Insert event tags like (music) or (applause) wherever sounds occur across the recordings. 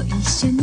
と一緒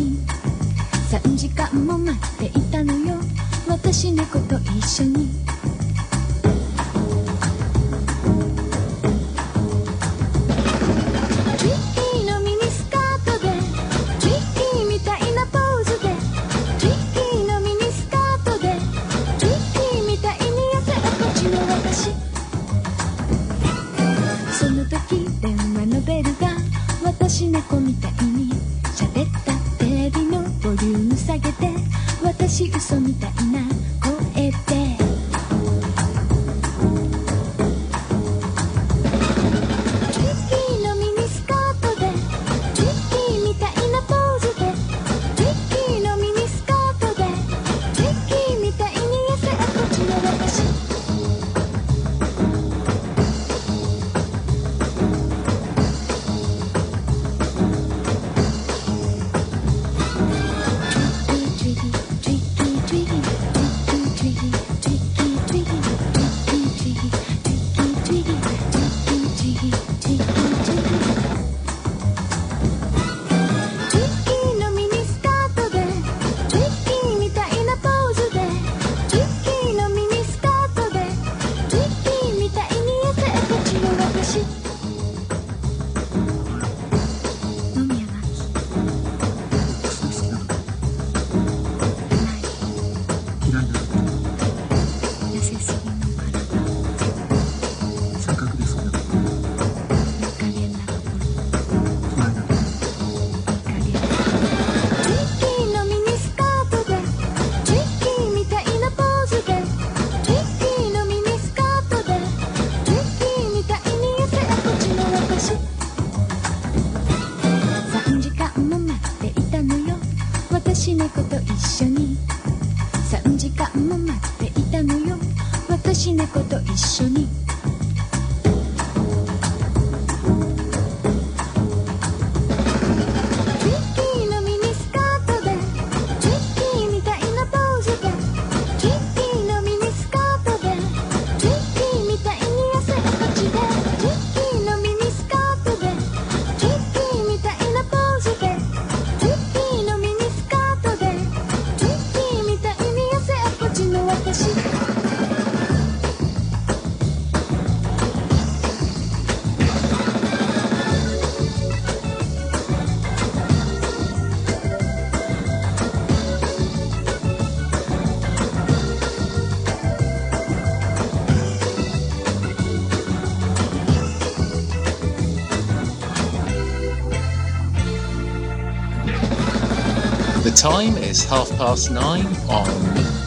Is half past nine on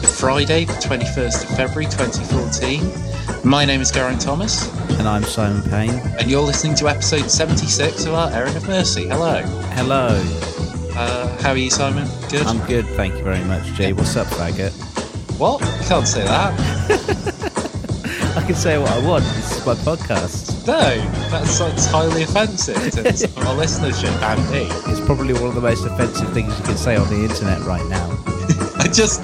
Friday, the 21st of February 2014. My name is Garen Thomas, And I'm Simon Payne. and you're listening to episode 76 of our Errand of Mercy. Hello. Hello. Uh, how are you, Simon? Good? I'm good, thank you very much, Jay. What's up, faggot? what? You can't say that. (laughs) (laughs) I can say what I want. This is my podcast. No, that's, that's highly offensive (laughs) to some of our listenership and me. It's probably one of the most offensive things you can say on the internet right now. (laughs) I just.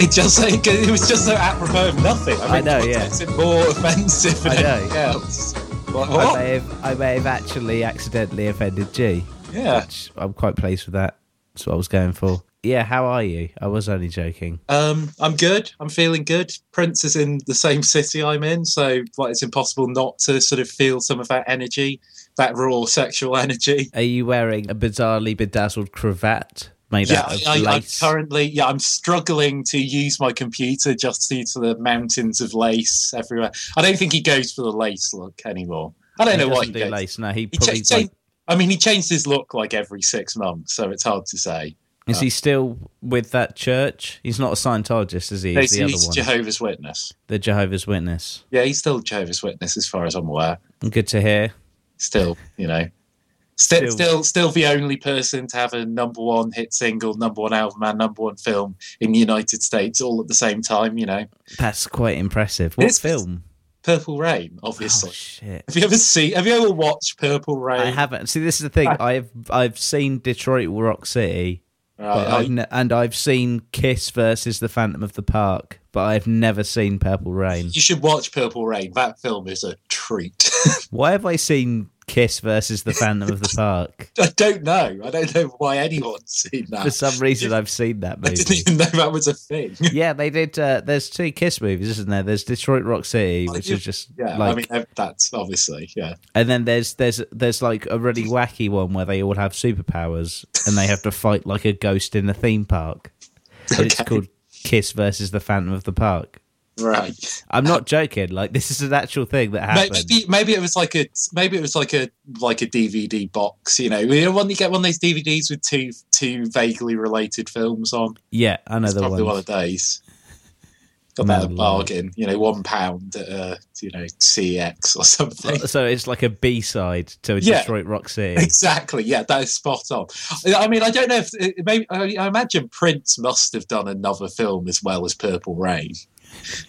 It just it was just so apropos of nothing. I, I mean, know, yeah. makes it more offensive than I know. anything else. What? I may, have, I may have actually accidentally offended G, Yeah. which I'm quite pleased with that. That's what I was going for. Yeah, how are you? I was only joking. Um, I'm good. I'm feeling good. Prince is in the same city I'm in, so like, it's impossible not to sort of feel some of that energy, that raw sexual energy. Are you wearing a bizarrely bedazzled cravat made Yeah, out of I, I, I'm currently. Yeah, I'm struggling to use my computer just due to the mountains of lace everywhere. I don't think he goes for the lace look anymore. I don't he know what doesn't he do goes. lace. No, he He probably. like- I mean, he changed his look like every six months, so it's hard to say. is he uh, still with that church? He's not a Scientologist, is he? No, He's the other he's one, Jehovah's Witness. the Jehovah's Witness. Yeah, he's still Jehovah's Witness as far as I'm aware. Good to hear. Still, you know, still, Still- still, still the only person to have a number one hit single, number one album, and number one film in the United States all at the same time. You know, That's quite impressive. What It's- film? Purple Rain, Oh obviously. shit! have you ever seen? Have you ever watched Purple Rain? I haven't. See, this is the thing. (laughs) I've I've seen Detroit Rock City, Right, I- I've ne- and I've seen Kiss versus the Phantom of the Park, but I've never seen Purple Rain. you should watch Purple Rain. That film is a treat. Why have I seen Kiss versus the Phantom of the (laughs) Park. I don't know. I don't know why anyone's seen that. For some reason, (laughs) I've seen that I didn't even know that was a thing. (laughs) Yeah, they did. Uh, there's two Kiss movies, isn't there? There's Detroit Rock City, which is just Yeah, like, I mean that's obviously yeah. and then there's there's there's like a really wacky one where they all have superpowers and they have to fight like a ghost in a theme park. And It's called Kiss versus the Phantom of the Park. Right. I'm not joking. Like this is an actual thing that happened. Maybe maybe it was like a maybe it was like a like a DVD box. You know, you when you get one of those DVDs with two two vaguely related films on. Yeah, I know It's the probably one. one of those. Got that Man, bargain. You know, one pound at uh, you know CX or something. So it's like a B side to a Yeah. Detroit Rock (laughs) City. Exactly. Yeah, that is spot on. I mean, I don't know if maybe I imagine Prince must have done another film as well as Purple Rain.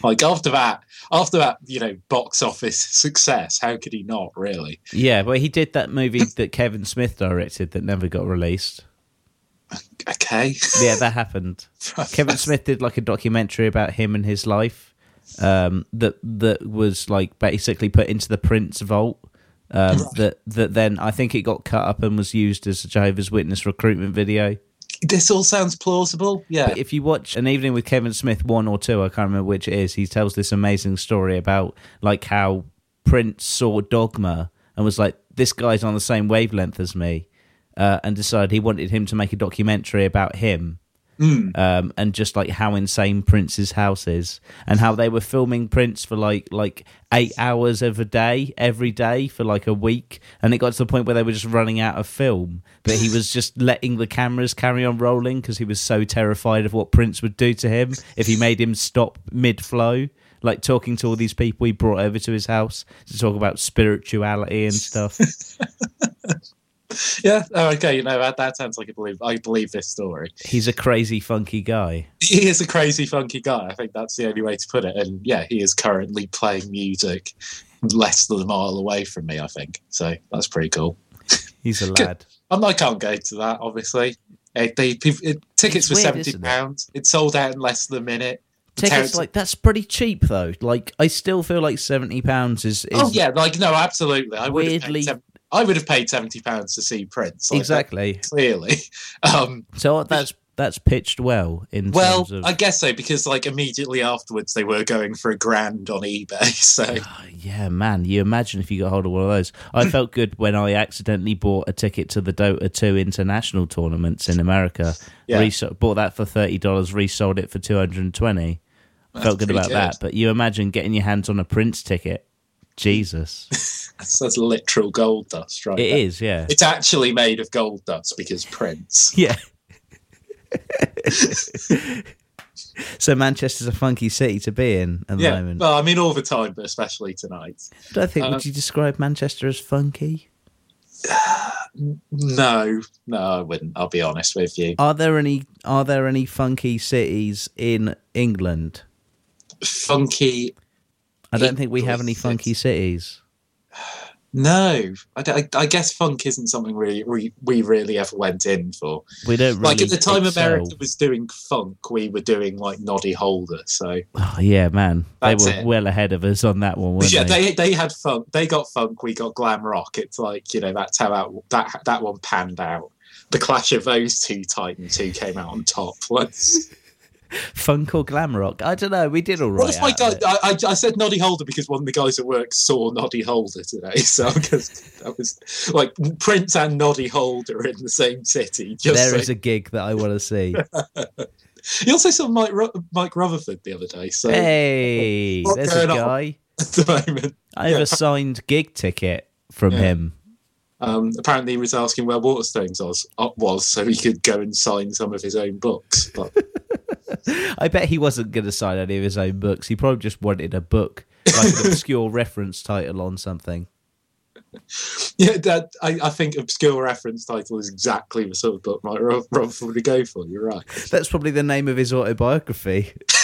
Like after that, after that, you know, box office success, how could he not really? Yeah, but he did that movie that Kevin Smith directed that never got released. Okay. Yeah, that happened. (laughs) Kevin Smith did like a documentary about him and his life um, that that was like basically put into the Prince vault. Um, That that then I think it got cut up and was used as a Jehovah's Witness recruitment video. This all sounds plausible. Yeah. But if you watch an evening with Kevin Smith one or two, I can't remember which it is. He tells this amazing story about like how Prince saw Dogma and was like, "This guy's on the same wavelength as me," uh, and decided he wanted him to make a documentary about him. Um, and just like how insane Prince's house is, and how they were filming Prince for like like eight hours of a day every day for like a week, and it got to the point where they were just running out of film. But he was just letting the cameras carry on rolling because he was so terrified of what Prince would do to him if he made him stop mid flow. Like talking to all these people he brought over to his house to talk about spirituality and stuff. (laughs) (laughs) yeah. Oh, okay. You know that, that sounds like I believe I believe this story. He's a crazy, funky guy. He is a crazy, funky guy. I think that's the only way to put it. And yeah, he is currently playing music less than a mile away from me. I think so. That's pretty cool. He's a (laughs) lad. I can't go to that, obviously. Uh, they, it, tickets It's were weird, seventy isn't it? pounds. It? sold out in less than a minute. Tickets Terrence- like that's pretty cheap though. Like I still feel like seventy pounds is, is oh yeah, like no, absolutely. I weirdly- I would have paid seventy pounds to see Prince. like, exactly. that, clearly. (laughs) Um, So that's that's pitched well in well, terms of I guess so because like immediately afterwards they were going for a grand on eBay. (laughs) So Oh, yeah, man. You imagine if you got hold of one of those. I (laughs) felt good when I accidentally bought a ticket to the Dota 2 international tournaments in America. Yeah. Reso- bought that for thirty dollars, resold it for two hundred and twenty. Felt good about good. that. But you imagine getting your hands on a Prince ticket. Jesus. That's, that's literal gold dust, right? it there. is, yeah. It's actually made of gold dust because Prince. (laughs) Yeah. so Manchester's a funky city to be in at the Yeah, moment. well, I mean all the time, but especially tonight. I don't think uh, would you describe Manchester as funky? (sighs) No, no, I wouldn't. I'll be honest with you. Are there any are there any funky cities in England? Funky. I don't think we have any funky cities. No, I, I- I guess funk isn't something we, we we really ever went in for. We don't really like at the time excel. America was doing funk, we were doing like Noddy Holder. So Oh, yeah, man, they were it. well ahead of us on that one, weren't yeah, they? they they had funk. They got funk. We got glam rock. It's like you know that's how that that that one panned out. The clash of those two titans who came out on top was. (laughs) Funk or glam rock? I don't know. We did all right. What if my guy? I, I, I said Noddy Holder because one of the guys at work saw Noddy Holder today. (laughs) So because that was like Prince and Noddy Holder in the same city. Just There so- is a gig that I want to see. (laughs) You also saw Mike Ru- Mike Rutherford the other day. So hey, there's a guy. (laughs) at the moment, I have Yeah. a signed gig ticket from Yeah. him. Um, apparently he was asking where Waterstones was, uh, was so he could go and sign some of his own books. But (laughs) I bet he wasn't going to sign any of his own books. He probably just wanted a book, like an (laughs) obscure reference title on something. yeah, that I, I think obscure reference title is exactly the sort of book Mike Ru- Rutherford would go for. You're right. That's probably the name of his autobiography. (laughs)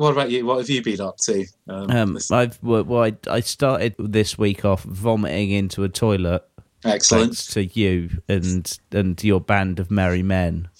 What about you? What have you been up to? Um, Um, I've well, I, I started this week off vomiting into a toilet excellent. thanks to you and and your band of merry men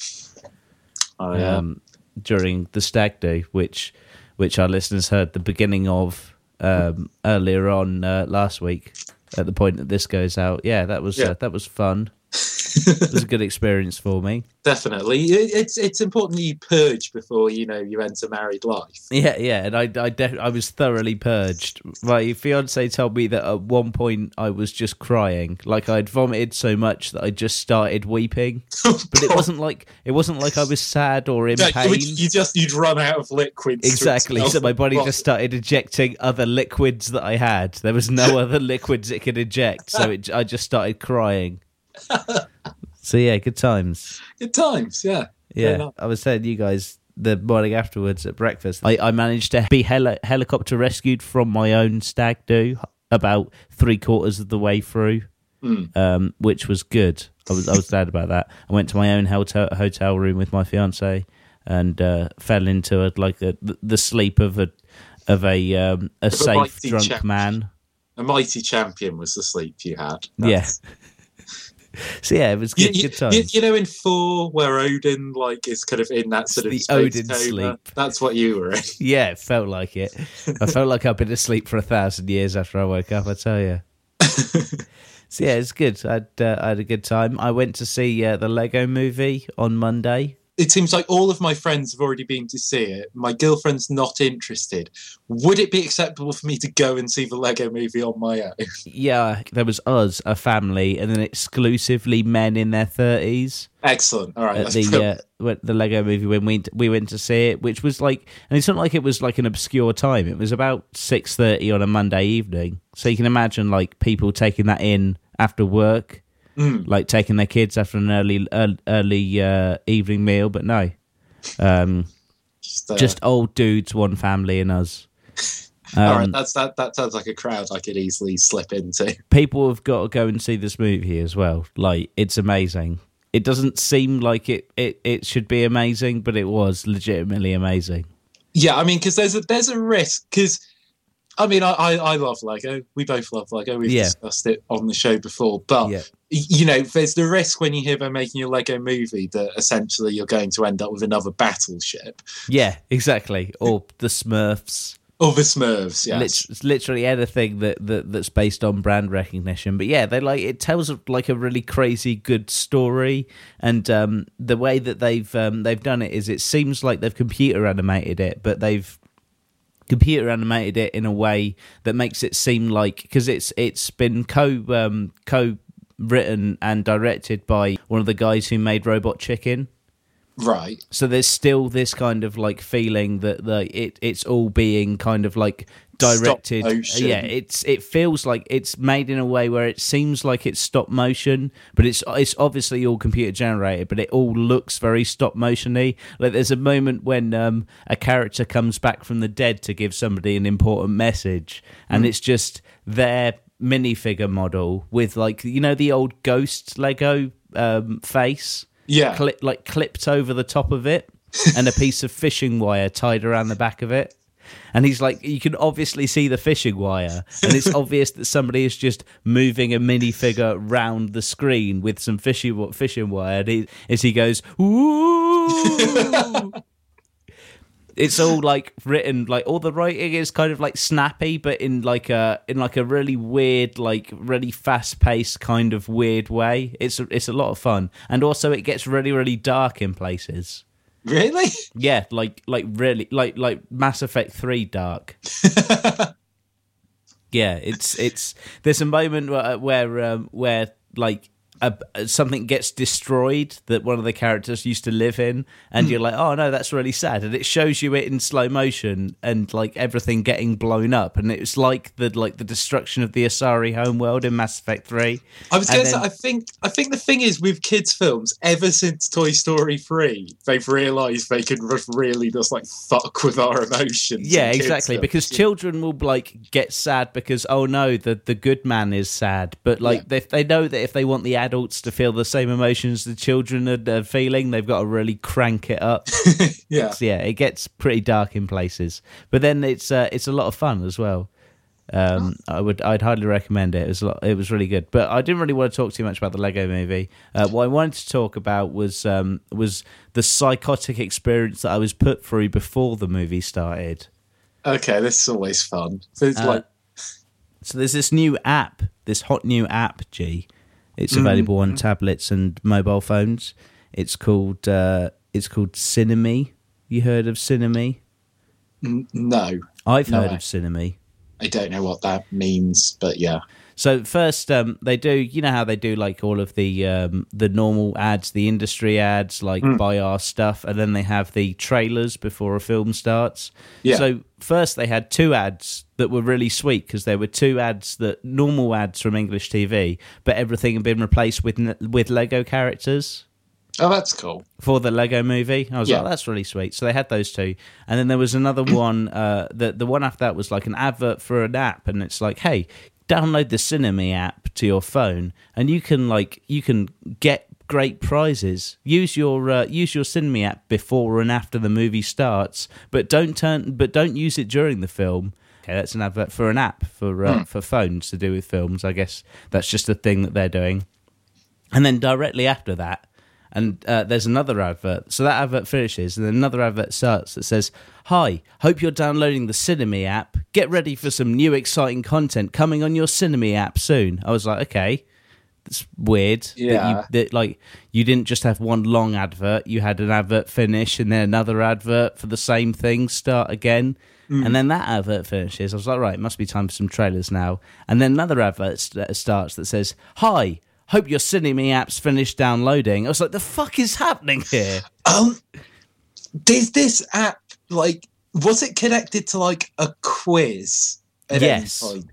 Oh, yeah. um, during the stag do, which which our listeners heard the beginning of um, earlier on uh, last week. At the point that this goes out, yeah, that was Yeah. Uh, that was fun. It was a (laughs) good experience for me. Definitely, it's it's important that you purge before you know you enter married life. Yeah, yeah, and I, I, def- I was thoroughly purged. My fiance told me that at one point I was just crying, like I'd vomited so much that I just started weeping. (laughs) But it wasn't like it wasn't like I was sad or in Yeah, pain. you just you'd run out of liquids. Exactly. So my body just started ejecting other liquids that I had. There was no (laughs) other liquids it could eject, so it, I just started crying. So yeah, good times. good times. Yeah, Yeah. I was saying you guys the morning afterwards at breakfast. I, I managed to be heli- helicopter rescued from my own stag do about three quarters of the way through, Mm. um, which was good. I was I was glad about that. I went to my own hotel hotel room with my fiance and uh, fell into a, like a, the sleep of a of a um, a a safe mighty drunk champion. man. a mighty champion was the sleep you had. Yeah. (laughs) So yeah, it was good. you- good times. you- you know, in Thor, where Odin like is kind of in that sort of the Odin coma, sleep. That's what you were in. (laughs) Yeah, it felt like it. I felt like I've been asleep for a thousand years after I woke up. I tell you. (laughs) so yeah, it's good. I had, uh, I had a good time. I went to see uh, the Lego Movie on Monday. It seems like all of my friends have already been to see it. My girlfriend's not interested. Would it be acceptable for me to go and see the Lego movie on my own? (laughs) Yeah, there was us, a family, and then exclusively men in their thirties Excellent. All right. at That's the uh, the Lego Movie when we we went to see it, which was like, and it's not like it was like an obscure time. It was about six thirty on a Monday evening, so you can imagine like people taking that in after work. Mm. like taking their kids after an early early, early uh, evening meal, but no, um, Just, uh, just old dudes, one family, and us. Um, (laughs) all right. That's that. That sounds like a crowd I could easily slip into. (laughs) people have got to go and see this movie as well. Like, it's amazing. It doesn't seem like it, it, it should be amazing, but it was legitimately amazing. Yeah, I mean, because there's a there's a risk. Because I mean, I, I I love Lego. We both love Lego. We've Yeah. discussed it on the show before. But Yeah. You know, there's the risk when you hear they're making a Lego movie that essentially you're going to end up with another battleship Yeah, exactly. Or the Smurfs. or the Smurfs. Yes. Lit- it's literally anything that, that that's based on brand recognition. But yeah, they like it tells like a really crazy good story, and um, the way that they've um, they've done it is it seems like they've computer animated it, but they've computer animated it in a way that makes it seem like because it's it's been co um, co written and directed by one of the guys who made Robot Chicken. Right. so there's still this kind of like feeling that the it it's all being kind of like directed. Stop yeah it's it feels like it's made in a way where it seems like it's stop motion but it's it's obviously all computer generated but it all looks very stop motiony. Like there's a moment when um a character comes back from the dead to give somebody an important message and it's just their minifigure model with like you know the old ghost lego um face Yeah. cli- like clipped over the top of it (laughs) and a piece of fishing wire tied around the back of it. And he's like, you can obviously see the fishing wire, and it's (laughs) obvious that somebody is just moving a minifigure round the screen with some fishing fishing wire. And he, as he goes, ooh, (laughs) it's all like written like all the writing is kind of like snappy, but in like a in like a really weird, like really fast paced kind of weird way. It's it's a lot of fun, and also it gets really really dark in places. really? Yeah, like like really like like Mass Effect Three dark. (laughs) yeah, it's it's there's a moment where where um, where like a, something gets destroyed that one of the characters used to live in, and you're hmm. like, oh no, that's really sad, and it shows you it in slow motion and like everything getting blown up, and it's like the like the destruction of the Asari homeworld in Mass Effect Three. I was going to say, I think, I think the thing is with kids' films, ever since Toy Story 3, they've realised they can really just like fuck with our emotions. Yeah, exactly. films. Because children will like get sad because oh no, the the good man is sad. But like Yeah. if they know that if they want the adults to feel the same emotions the children are, are feeling, they've got to really crank it up. (laughs) yeah. So, yeah, it gets pretty dark in places, but then it's uh, it's a lot of fun as well. Um, I would I'd highly recommend it. It was a lot, it was really good, but I didn't really want to talk too much about the Lego Movie. Uh, what I wanted to talk about was um, was the psychotic experience that I was put through before the movie started. Okay, this is always fun. So it's Uh, like So there's this new app, this hot new app, G. It's Mm-hmm. available on tablets and mobile phones. It's called uh, it's called Cinime. You heard of Cinime? no, I've No heard of Cinime. I don't know what that means, but yeah. So first, um, they do. You know how they do like all of the um, the normal ads, the industry ads, like Hmm. buy our stuff, and then they have the trailers before a film starts. Yeah. So first, they had two ads that were really sweet because there were two ads that normal ads from English TV, but everything had been replaced with with Lego characters Oh, that's cool. for the Lego movie. I was Yeah. like, that's really sweet. So they had those two, and then there was another (clears throat) one. Uh, the the one after that was like an advert for an app, and it's like, hey, download the Cinema app to your phone, and you can like you can get great prizes. Use your uh, use your Cinema app before and after the movie starts, but don't turn but don't use it during the film. Okay, that's an advert for an app for uh, for phones to do with films. I guess that's just a thing that they're doing. And then directly after that, and uh, there's another advert. So that advert finishes, and then another advert starts that says, "Hi, hope you're downloading the Cinime app. Get ready for some new exciting content coming on your Cinime app soon." I was like, "Okay." that's weird that Yeah. you that like you didn't just have one long advert. You had an advert finish and then another advert for the same thing start again, and then that advert finishes. I was like, right, it must be time for some trailers now. And then another advert st- starts that says, "Hi, hope your Cinema app's finished downloading." I was like, the fuck is happening here? Um, did this app like was it connected to like a quiz? At Yes. Any point?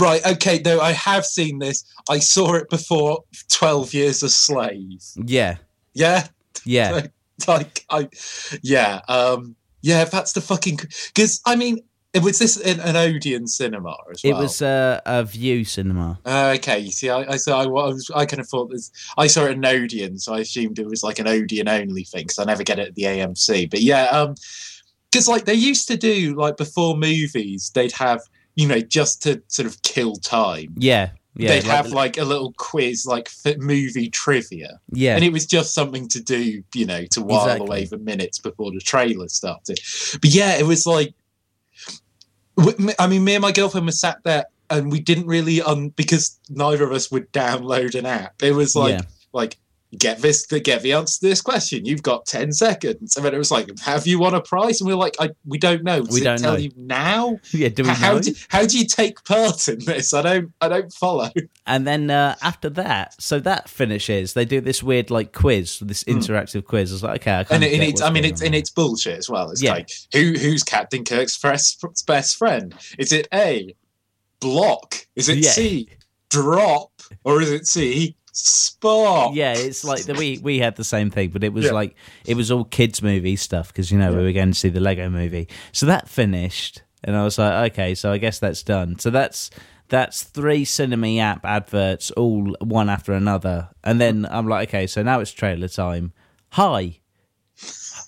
Right. Okay. No, I have seen this. I saw it before Twelve Years a Slave. Yeah, Yeah. yeah, (laughs) like I, yeah. Um. Yeah. That's the fucking. Because I mean, was this in an Odeon cinema as well? it was uh, a View cinema. Uh, okay, you see, I, I so I, was I kind of thought this. I saw it in Odeon, so I assumed it was like an Odeon only thing because I never get it at the AMC. But yeah, um, because like they used to do like before movies, they'd have you know just to sort of kill time. Yeah, yeah, they'd like have the- like a little quiz, like movie trivia, yeah, and it was just something to do, you know, to while Exactly. away the minutes before the trailer started. But yeah, it was like, I mean, me and my girlfriend were sat there, and we didn't really, um, because neither of us would download an app. It was like, Yeah. like. Get this, get the answer to this question. You've got ten seconds, and then it was like, "Have you won a prize?" And we are like, I, "We don't know. Does We don't tell know. you now? (laughs) yeah. Do we how know? do how do you take part in this? I don't, I don't follow." And then uh, after that, so that finishes. They do this weird like quiz, this interactive quiz. I was like, okay, I and, it, and it's I mean it's and it's bullshit as well. It's Yeah. like who who's Captain Kirk's best best friend? Is it A block? Is it Yeah. C drop? Or is it C spark? Yeah, it's like the, we we had the same thing, but it was Yeah. like it was all kids movie stuff because you know we were going to see the Lego movie. So that finished, and I was like, okay, so I guess that's done. So that's that's three Cinema app adverts, all one after another, and then I'm like, okay, so now it's trailer time. Hi.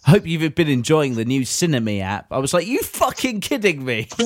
Hope you've been enjoying the new Cinema app. I was like, you fucking kidding me? (laughs)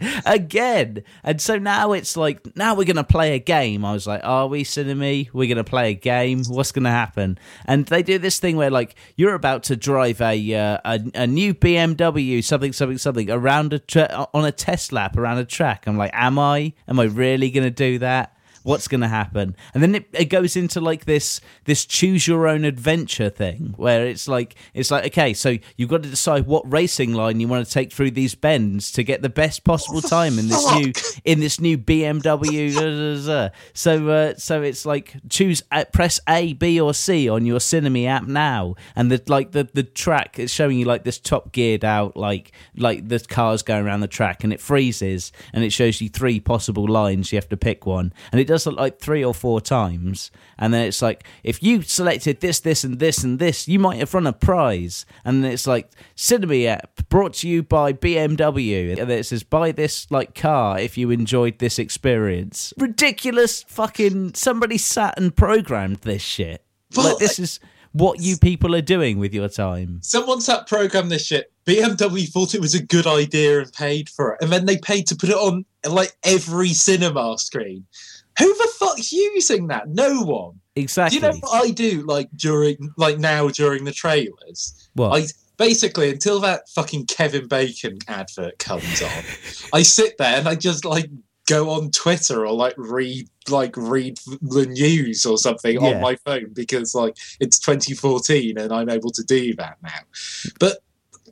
(laughs) again. And so now it's like, now we're going to play a game. I was like, are we, Cinema? We're going to play a game. What's going to happen? And they do this thing where, like, you're about to drive a uh, a, a new BMW, something, something, something, around a tra- on a test lap around a track. I'm like, am I? Am I really going to do that? What's going to happen? And then it, it goes into like this this choose your own adventure thing where it's like it's like okay so you've got to decide what racing line you want to take through these bends to get the best possible time in this new in this new BMW (laughs) so uh, so it's like choose uh, press A B or C on your Cinema app now. And the like the the track is showing you like this top geared out like like the cars going around the track and it freezes and it shows you three possible lines. You have to pick one. And it does it like three or four times and then it's like if you selected this this and this and this you might have won a prize. And then it's like cinema app brought to you by bmw and it says buy this like car if you enjoyed this experience. Ridiculous fucking somebody sat and programmed this shit. Well, like this is what you people are doing with your time. Someone sat program this shit. BMW thought it was a good idea and paid for it, and then they paid to put it on like every cinema screen. Who the fuck's using that? No one. exactly Do you know what I do like during like now during the trailers? what I basically until that fucking Kevin Bacon advert comes on, (laughs) I sit there and I just like go on Twitter or like read like read the news or something Yeah. on my phone because like it's 2014 and I'm able to do that now. But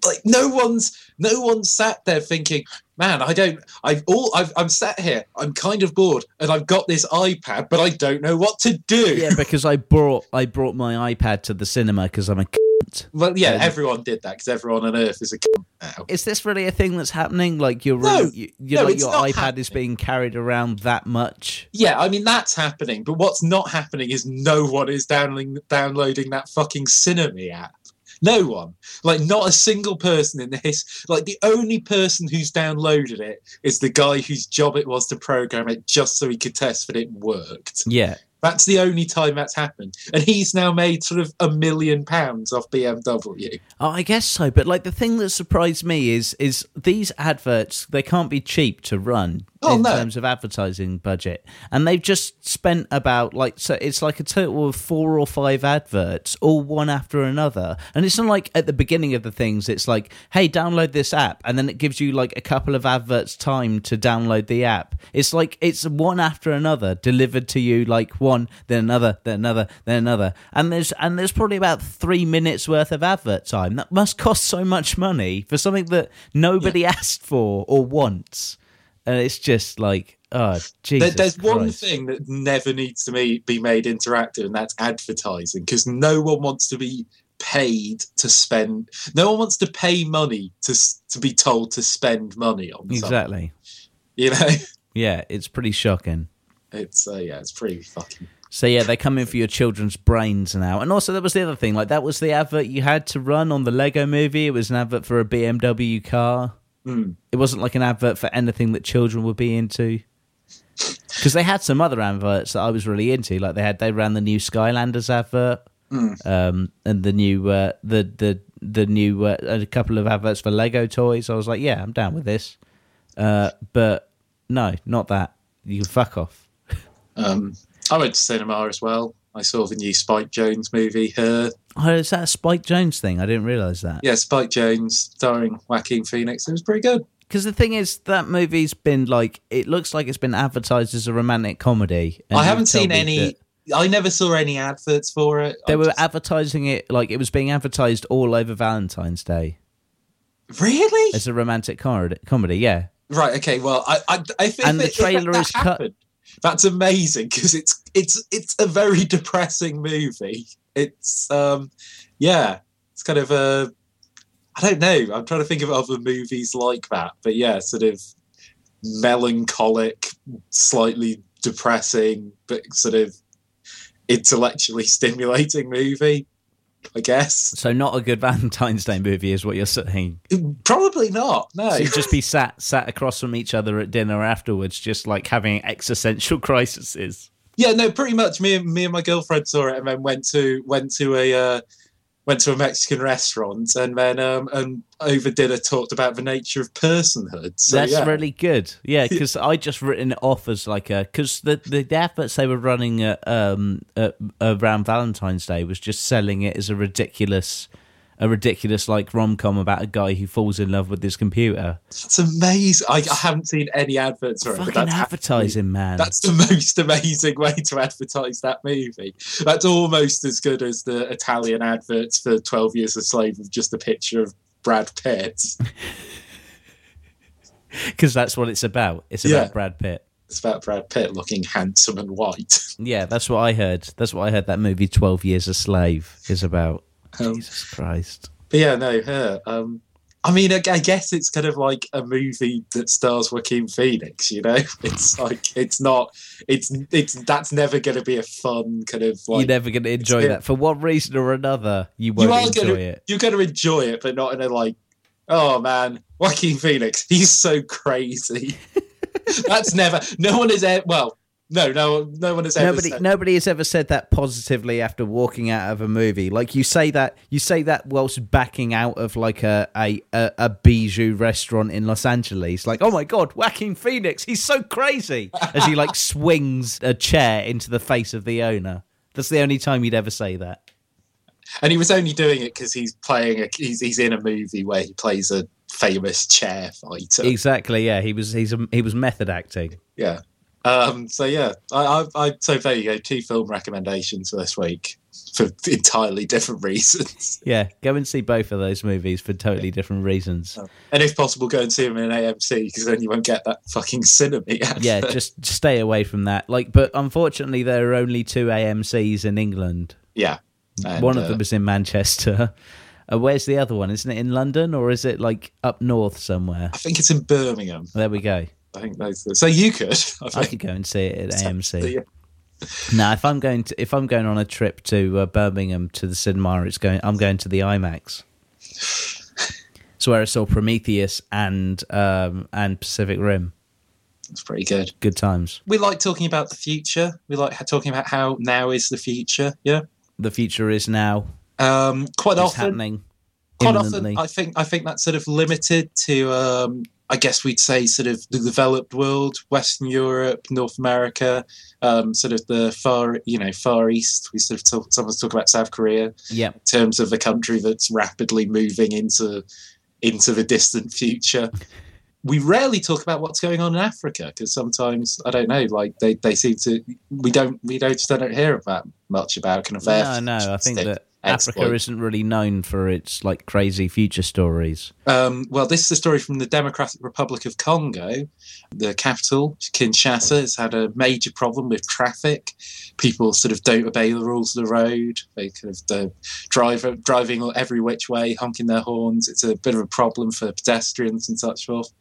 like no one's no one's sat there thinking, man, I don't. I've all. I've, I'm sat here. I'm kind of bored, and I've got this iPad, but I don't know what to do. Yeah, because I brought I brought my iPad to the cinema because I'm a. cunt. Well, yeah, Um, everyone did that because everyone on Earth is a cunt now. Is this really a thing that's happening? Like your No. you, No, like your iPad is being carried around that much? Yeah, I mean that's happening, but what's not happening is no one is downloading downloading that fucking Cinema app. No one, like not a single person in this. Like the only person who's downloaded it is the guy whose job it was to program it just so he could test that it worked. Yeah. That's the only time that's happened, and he's now made sort of a million pounds off BMW. Oh, I guess so. But like the thing that surprised me is is these adverts they can't be cheap to run Oh, in no. terms of advertising budget, and they've just spent about like so it's like a total of four or five adverts, all one after another. And it's not like at the beginning of the things, it's like, hey, download this app, and then it gives you like a couple of adverts time to download the app. It's like it's one after another delivered to you, like one, then another, then another, then another, and there's and there's probably about three minutes worth of advert time. That must cost so much money for something that nobody (laughs) asked for or wants. And it's just like, oh Jesus! there's one thing that never needs to be, be made interactive, and that's advertising, because no one wants to be paid to spend. No one wants to pay money to to be told to spend money on something. Exactly. You know, (laughs) Yeah, it's pretty shocking. it's uh, yeah, it's pretty fucking. So yeah, they come in for your children's brains now. And also, that was the other thing. Like that was the advert you had to run on the Lego Movie. It was an advert for a BMW car. Mm. It wasn't like an advert for anything that children would be into. Because they had some other adverts that I was really into. Like they had, they ran the new Skylanders advert, Mm. um, and the new, uh, the the the new, uh, a couple of adverts for Lego toys. I was like, yeah, I'm down with this. Uh, but no, not that. You can fuck off. Um, I went to cinema as well. I saw the new Spike Jonze movie. Her, Oh, is that a Spike Jonze thing? I didn't realize that. yeah, Spike Jonze starring Joaquin Phoenix. It was pretty good. Because the thing is, that movie's been like, it looks like it's been advertised as a romantic comedy. I haven't seen any. that I never saw any adverts for it. They I were just- advertising it like it was being advertised all over Valentine's Day really as a romantic comedy. comedy yeah. Right. Okay. Well, I I, I think And the that if trailer that is cut- happened, That's amazing because it's it's it's a very (laughs) depressing movie. It's um, yeah, it's kind of a. I don't know. I'm trying to think of other movies like that, but yeah, sort of melancholic, slightly depressing, but sort of intellectually (laughs) stimulating movie. I guess So not a good (laughs) Valentine's Day movie is what you're saying. probably not. No, So you'd just be sat sat across from each other at dinner afterwards, just like having existential (laughs) crises. Yeah, no, pretty much. Me and me and my girlfriend saw it, and then went to went to a uh, went to a Mexican restaurant, and then um, and over dinner talked about the nature of personhood. So That's yeah. really good. Yeah, (laughs) because I just written it off as like a because the the the efforts they were running at, um at, around Valentine's Day was just selling it as a ridiculous. A ridiculous like rom com about a guy who falls in love with his computer. That's amazing. I, I haven't seen any adverts for it. Fucking advertising, man. That's the (laughs) most amazing way to advertise that movie. That's almost as good as the Italian adverts for Twelve Years a Slave with just a picture of Brad Pitt. (laughs) because that's what it's about. It's Yeah. about Brad Pitt. It's about Brad Pitt looking handsome and white. (laughs) Yeah, that's what I heard. That's what I heard. That movie, Twelve Years a Slave, is about. Um, Jesus Christ. But yeah, no, her. Um, I mean, I, I guess it's kind of like a movie that stars Joaquin Phoenix. You know, (laughs) it's like it's not. It's it's that's never going to be a fun kind of like. you're never going to enjoy that for one reason or another. You won't you are enjoy to it. you're going to enjoy it, but not in a like. Oh man, Joaquin Phoenix, he's so crazy. (laughs) that's never. No one is. Well, no, no, no one has ever. Nobody, said, nobody has ever said that positively after walking out of a movie. Like you say that, you say that whilst backing out of like a a, a, a bijou restaurant in Los Angeles. Like, oh my god, Joaquin Phoenix, he's so crazy as he like (laughs) swings a chair into the face of the owner. That's the only time you'd ever say that. and he was only doing it because he's playing a he's he's in a movie where he plays a famous chair fighter. Exactly. Yeah, he was. He's a, he was method acting. yeah. Um, so yeah, I, I, I so there you go. Two film recommendations for this week for entirely different (laughs) reasons. Yeah, go and see both of those movies for totally different reasons. And if possible, go and see them in AMC because then you won't get that fucking cinema. Yeah, (laughs) just stay away from that. Like, but unfortunately, there are only two AMC's in England. yeah. And, one of uh, them is in Manchester. (laughs) Uh, where's the other one? Isn't it in London or is it like up north somewhere? I think it's in Birmingham. There we go. I think those. So you could. (laughs) I I could go and see it at AMC. Yeah. Now, if I'm going to if I'm going on a trip to uh, Birmingham to the cinema, it's going. I'm going to the IMAX. (laughs) It's where I saw Prometheus and um, and Pacific Rim. It's pretty good. Good times. We like talking about the future. We like talking about how now is the future. Yeah. The future is now. Um, quite It's often, happening. quite imminently. often, I think I think that's sort of limited to. Um, I guess we'd say sort of the developed world, Western Europe, North America, um, sort of the far, you know, Far East. We sort of talk, sometimes talk about South Korea Yeah. in terms of a country that's rapidly moving into into the distant future. We rarely talk about what's going on in Africa because sometimes I don't know, like they, they seem to we don't we don't don't hear about much about kind of their No, no. I think that Africa exploit. isn't really known for its like crazy future stories. Um, well, this is a story from the Democratic Republic of Congo. The capital, Kinshasa, has had a major problem with traffic. People sort of don't obey the rules of the road. They kind of the driver driving every which way, honking their horns. It's a bit of a problem for pedestrians and such forth.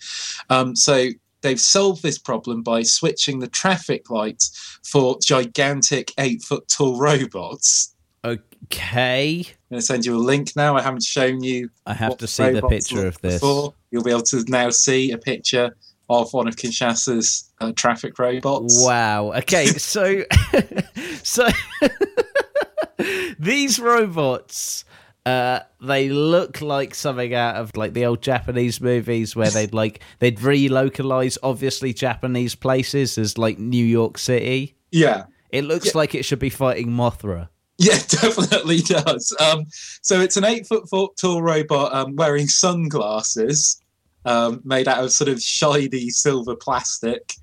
Um, so they've solved this problem by switching the traffic lights for gigantic eight foot tall (laughs) robots. Okay. I'm going to send you a link now. I haven't shown you I have to see the picture of this. before. You'll be able to now see a picture of one of Kinshasa's uh, traffic robots. Wow. Okay, (laughs) so (laughs) so (laughs) these robots uh they look like something out of like the old Japanese movies where they'd like they'd relocalize obviously Japanese places as like New York City. Yeah. It looks Yeah. like it should be fighting Mothra. Yeah, (laughs) definitely does. Um, so it's an eight foot tall robot um, wearing sunglasses um, made out of sort of shiny silver plastic.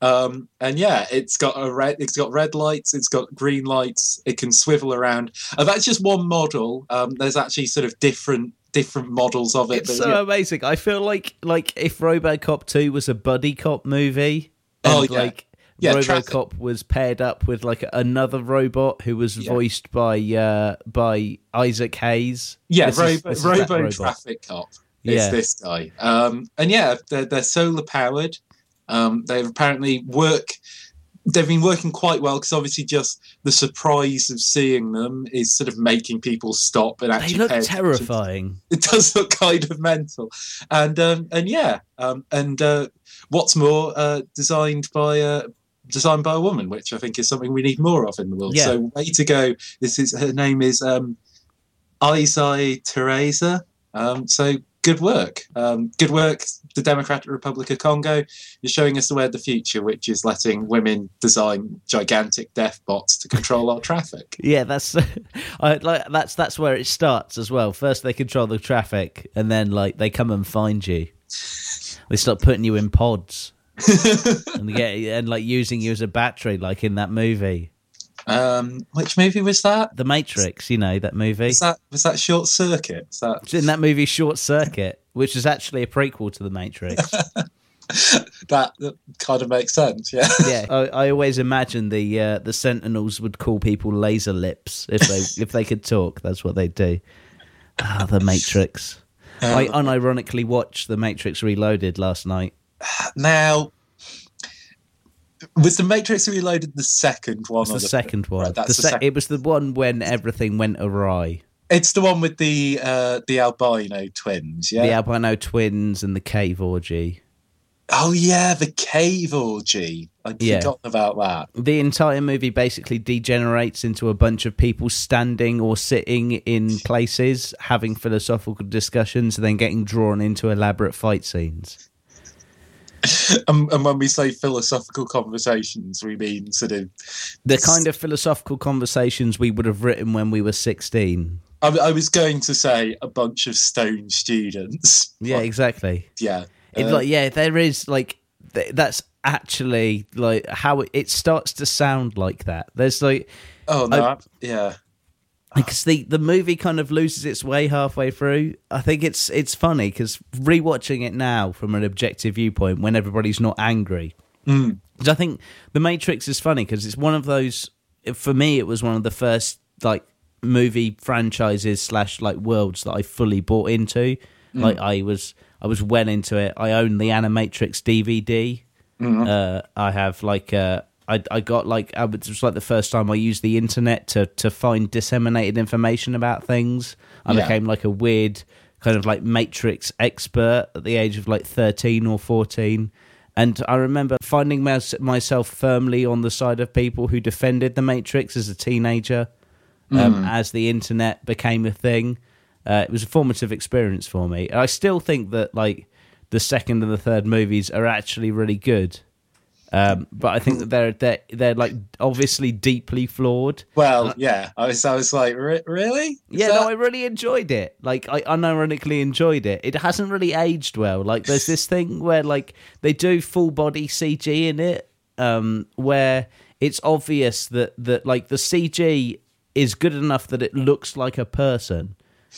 Um, and yeah, it's got a red. It's got red lights. It's got green lights. It can swivel around. Uh, that's just one model. Um, there's actually sort of different different models of it. It's but so yeah. amazing. I feel like like if RoboCop 2 was a buddy cop movie and Oh, yeah. like Yeah, traffic- was paired up with like another robot who was Yeah. voiced by uh by Isaac Hayes. Yeah, This Robo, is Robo robot. Traffic Cop is Yeah. this guy. Um, and yeah, they're, they're solar powered. Um, they've apparently work. They've been working quite well because obviously just the surprise of seeing them is sort of making people stop and They look terrifying. It does look kind of mental, and um, and yeah, um, and uh, what's more, uh, designed by uh, designed by a woman, which I think is something we need more of in the world. Yeah. So way to go! This is her name is um, Isai Teresa. Um, so good work, um, good work. The Democratic Republic of Congo. You're showing us the way of the future, which is letting women design gigantic death bots to control our traffic. (laughs) Yeah, that's (laughs) I like that's that's where it starts as well. First they control the traffic and then like they come and find you. They start putting you in pods and get and like using you as a battery like in that movie. Um, which movie was that? The Matrix, you know, that movie. Was that was that Short Circuit? Was that It's in that movie Short Circuit, which is actually a prequel to The Matrix. (laughs) that, that kind of makes sense. Yeah. yeah, I, I always imagined the uh, the Sentinels would call people laser lips if they (laughs) if they could talk. That's what they'd do. Ah, The Matrix. I Um, unironically watched The Matrix Reloaded last night. Now, was the Matrix Reloaded the second one? The second one. Right, that's the the sec- sec- it was the one when everything went awry. It's the one with the uh, the albino twins. Yeah. The albino twins and the cave orgy. oh yeah, the cave orgy. I'd Yeah. forgotten about that. The entire movie basically degenerates into a bunch of people standing or sitting in places, having philosophical discussions, and then getting drawn into elaborate fight scenes. (laughs) and, and when we say philosophical conversations, we mean sort of. The kind of philosophical conversations we would have written when we were 16. I, I was going to say a bunch of stone students. Yeah, Like, exactly. yeah. It's Uh, like, yeah, there is like, th- that's actually like how it, it starts to sound like that. There's like, oh no, I- yeah. Because the the movie kind of loses its way halfway through. I think it's it's funny because rewatching it now from an objective viewpoint, when everybody's not angry, Mm. 'Cause I think The Matrix is funny because it's one of those. For me, it was one of the first like movie franchises slash like worlds that I fully bought into. Like I was, I was well into it. I own the Animatrix DVD. Uh, I have like uh, I I got like it was like the first time I used the internet to to find disseminated information about things. I Yeah. became like a weird kind of like Matrix expert at the age of like thirteen or fourteen. And I remember finding mys- myself firmly on the side of people who defended the Matrix as a teenager, um, as the internet became a thing. Uh, it was a formative experience for me. And I still think that like the second and the third movies are actually really good. Um, but I think that they're they're they're like obviously deeply flawed. Well, yeah. I was, I was like, "Re- really? Is Yeah, that- no, I really enjoyed it. Like, I unironically enjoyed it. It hasn't really aged well. Like, there's this thing where like they do full body CG in it, um, where it's obvious that that like the CG is good enough that it looks like a person.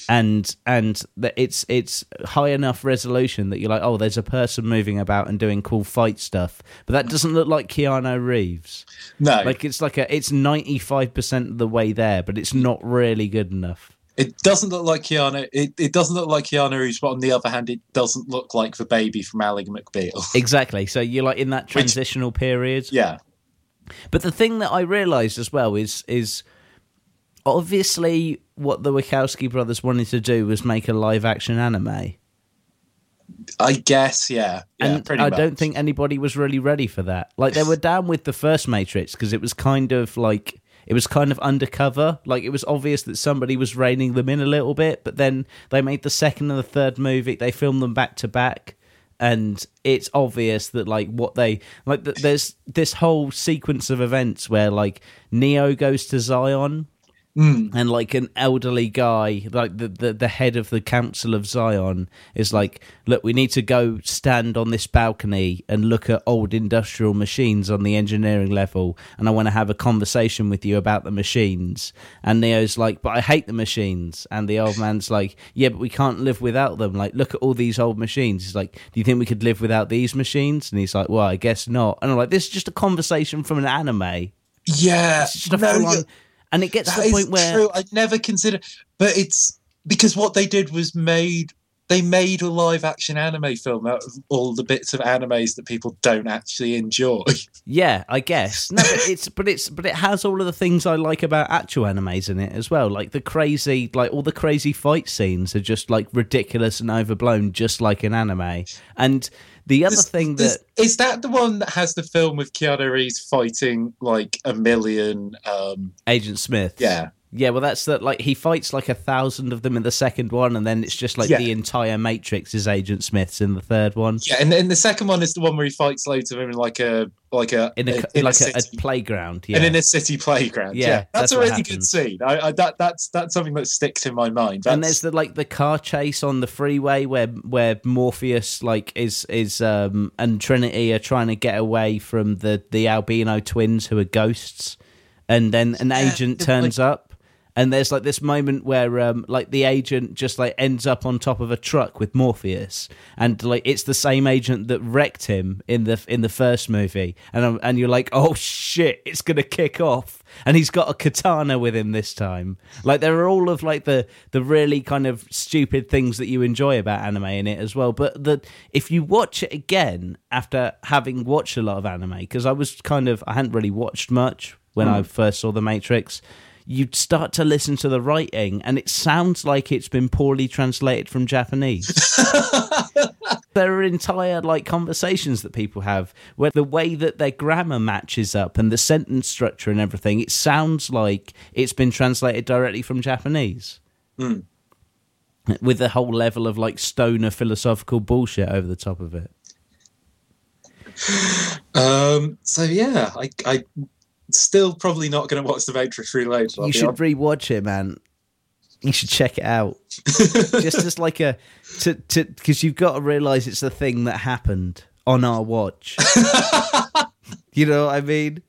And and that it's it's high enough resolution that you're like, oh, there's a person moving about and doing cool fight stuff, but that doesn't look like Keanu Reeves. no. Like it's like a it's ninety five percent of the way there, but it's not really good enough. It doesn't look like Keanu. It, it doesn't look like Keanu Reeves, but on the other hand, it doesn't look like the baby from Ally McBeal. (laughs) Exactly. So you're like in that transitional period. yeah. But the thing that I realised as well is is obviously what the Wachowski brothers wanted to do was make a live action anime. I guess, yeah. Yeah, and I much. don't think anybody was really ready for that. Like they were (laughs) down with the first Matrix because it was kind of like it was kind of undercover. Like it was obvious that somebody was reining them in a little bit, but then they made the second and the third movie. They filmed them back to back, and it's obvious that like what they like. th- There's this whole sequence of events where like Neo goes to Zion Mm. and like an elderly guy like the, the the head of the council of zion is like look we need to go stand on this balcony and look at old industrial machines on the engineering level and i want to have a conversation with you about the machines. And neo's like but i hate the machines. And the old man's like yeah but we can't live without them. Like look at all these old machines. He's like do you think we could live without these machines? And he's like well i guess not. And i'm like this is just a conversation from an anime. Yeah. it's just a no, full on yeah, and it gets to that the point where true. I'd never consider, but it's because what they did was made. They made a live action anime film out of all the bits of animes that people don't actually enjoy. (laughs) Yeah, I guess. No, but it's but it's but it has all of the things I like about actual animes in it as well. Like the crazy, like all the crazy fight scenes are just like ridiculous and overblown, just like an anime. And the other This- thing that is that the one that has the film with Keanu Reeves fighting like a million. um Agent Smith, Yeah, yeah, well, that's that. Like he fights like a thousand of them in the second one, and then it's just like Yeah. the entire Matrix is Agent Smith's in the third one. yeah, and then the second one is the one where he fights loads of them in like a like a In a, in in like a, a playground, yeah. and in a city playground. Yeah, Yeah, that's that's, a really good scene. I, I that that's that's something that sticks in my mind. and there's the like the car chase on the freeway where where Morpheus like is is um and Trinity are trying to get away from the the albino twins who are ghosts, and then an Yeah, agent turns up. And there's like this moment where, um, like the agent just like ends up on top of a truck with Morpheus, and like it's the same agent that wrecked him in the in the first movie, and um, and you're like, oh shit, it's gonna kick off, and he's got a katana with him this time. Like there are all of like the the really kind of stupid things that you enjoy about anime in it as well. But that if you watch it again after having watched a lot of anime, because I was kind of I hadn't really watched much when I first saw The Matrix. You'd start to listen to the writing, and it sounds like it's been poorly translated from Japanese. (laughs) There are entire like conversations that people have where the way that their grammar matches up and the sentence structure and everything it sounds like it's been translated directly from japanese. Hmm. with the whole level of like stoner philosophical bullshit over the top of it. Um, so yeah, I, I still probably not going to watch The Matrix Reloaded. You should rewatch it, man. You should check it out. (laughs) Just as like a to to because you've got to realize it's the thing that happened on our watch. (laughs) you know what I mean?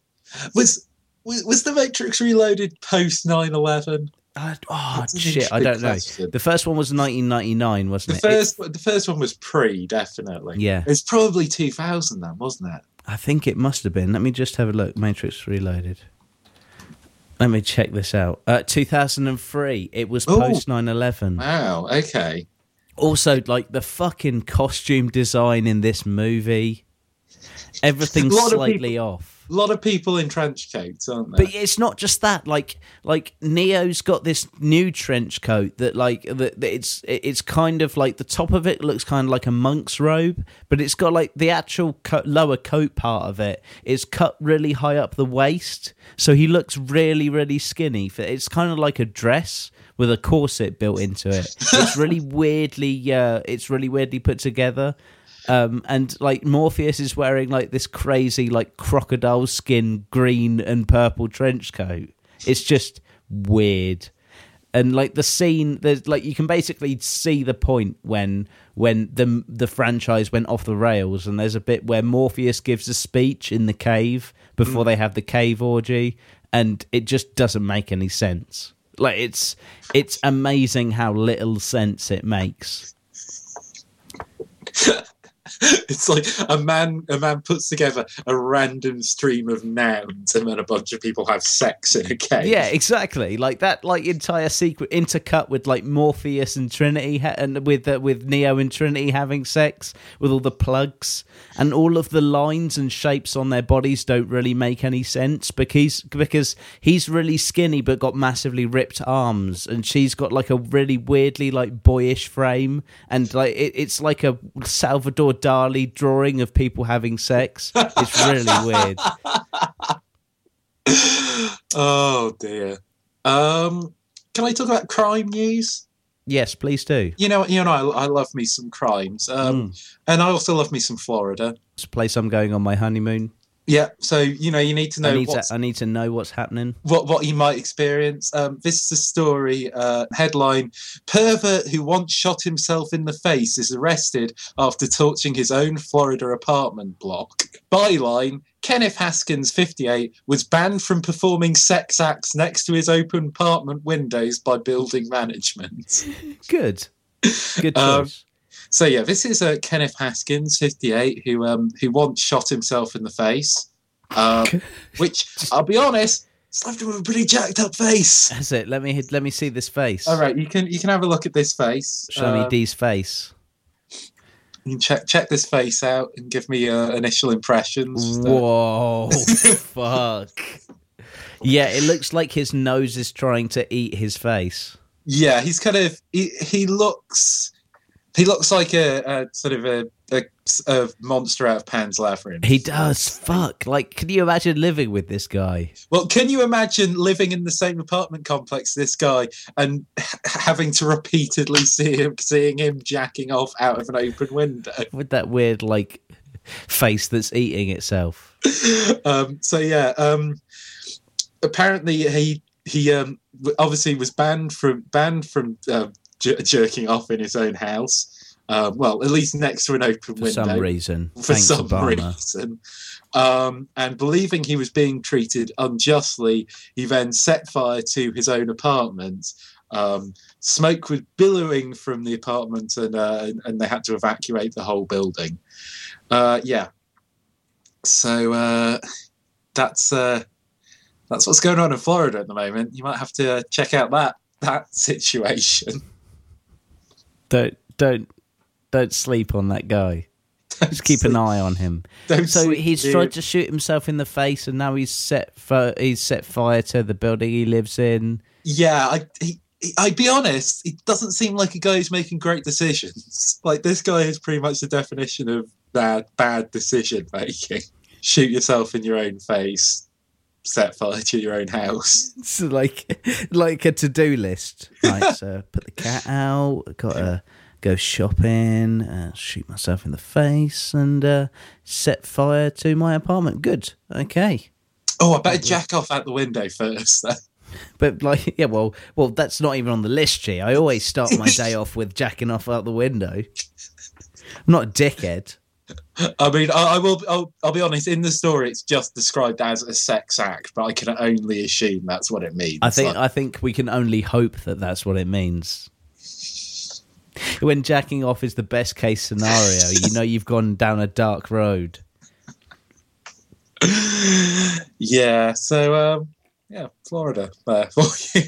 was, was was The Matrix Reloaded post 9-11? Uh, oh That's shit! I don't know. The first one was 1999, wasn't The it? first the first one was pre, definitely. Yeah. It's probably 2000 then, wasn't it? I think it must have been. Let me just have a look. Matrix Reloaded. Let me check this out. Uh, 2003. It was Ooh. post 9/11. Wow, okay. Also, like the fucking costume design in this movie, everything's slightly people- off. A lot of people in trench coats, aren't there? But it's not just that. Like, like Neo's got this new trench coat that, like, that that it's it's kind of like the top of it looks kind of like a monk's robe, but it's got like the actual co- lower coat part of it is cut really high up the waist, so he looks really really skinny. It's kind of like a dress with a corset built into it. It's really (laughs) weirdly, uh, it's really weirdly put together. Um, and like Morpheus is wearing like this crazy like crocodile skin green and purple trench coat. It's just weird. And like the scene, there's like you can basically see the point when when the the franchise went off the rails, and there's a bit where Morpheus gives a speech in the cave before they have the cave orgy, and it just doesn't make any sense. Like it's it's amazing how little sense it makes. (laughs) (laughs) it's like a man a man puts together a random stream of nouns and then a bunch of people have sex in a cave. Yeah, exactly. Like that, like entire secret intercut with like Morpheus and Trinity, ha- and with uh, with Neo and Trinity having sex with all the plugs, and all of the lines and shapes on their bodies don't really make any sense because because he's really skinny but got massively ripped arms, and she's got like a really weirdly like boyish frame, and like it, it's like a Salvador Dali drawing of people having sex. It's really (laughs) weird. oh dear. Um, can I talk about crime news? Yes, please do. You know, you know, I, I love me some crimes, um, and I also love me some Florida. It's a place I'm going on my honeymoon. Yeah, so you know, you need to know I need what's to I need to know what's happening. what what you might experience. Um, this is a story uh, headline: Pervert who once shot himself in the face is arrested after torching his own Florida apartment block. Byline: Kenneth Haskins, 58, was banned from performing sex acts next to his open apartment windows by building management. (laughs) Good, good Um, choice. So yeah, this is uh, Kenneth Haskins, 58, who um, who once shot himself in the face. Um, (laughs) which I'll be honest, it's left him with a pretty jacked up face. That's it. Let me let me see this face. All right, you can you can have a look at this face. Show me Uh, D's face. you can check check this face out and give me uh, initial impressions. Whoa, (laughs) fuck. Yeah, it looks like his nose is trying to eat his face. yeah, he's kind of he, he looks he looks like a, a sort of a, a, a monster out of Pan's Labyrinth. He does. Fuck. Like, can you imagine living with this guy? Well, can you imagine living in the same apartment complex this guy and (laughs) having to repeatedly see him seeing him jacking off out of an open window? (laughs) With that weird, like, face that's eating itself. um, so yeah, um, apparently he he um, obviously was banned from banned from uh, jer- jerking off in his own house. Um, well, at least next to an open For window For some reason. for Thanks, some Obama. reason. Um, and believing he was being treated unjustly, he then set fire to his own apartment. Um, smoke was billowing from the apartment, and uh, and they had to evacuate the whole building. Uh, yeah. So uh, that's uh, that's what's going on in Florida at the moment. You might have to uh, check out that that (laughs) situation. Don't, don't, don't sleep on that guy. Just keep an eye on him. Don't So sleep, he's dude. tried to shoot himself in the face, and now he's set fi- he's set fire to the building he lives in. yeah, I, he- I'd be honest, he doesn't seem like a guy who's making great decisions. Like this guy is pretty much the definition of bad bad decision making. (laughs) Shoot yourself in your own face, set fire to your own house. (laughs) It's like like a to do list. Right, (laughs) so put the cat out. Got to go shopping, uh, shoot myself in the face, and uh, set fire to my apartment. Good. Okay. Oh, I better jack off out the window first. then. But like, (laughs) yeah, well, well, that's not even on the list, G. I always start my day off with jacking off out the window. I'm not a dickhead. (laughs) I mean, I, I will. I'll, I'll be honest. In the story, it's just described as a sex act, but I can only assume that's what it means. I think Like, I think we can only hope that that's what it means. When jacking off is the best case scenario, you know you've gone down a dark road. (laughs) yeah. So, um, yeah, Florida there (laughs) for you.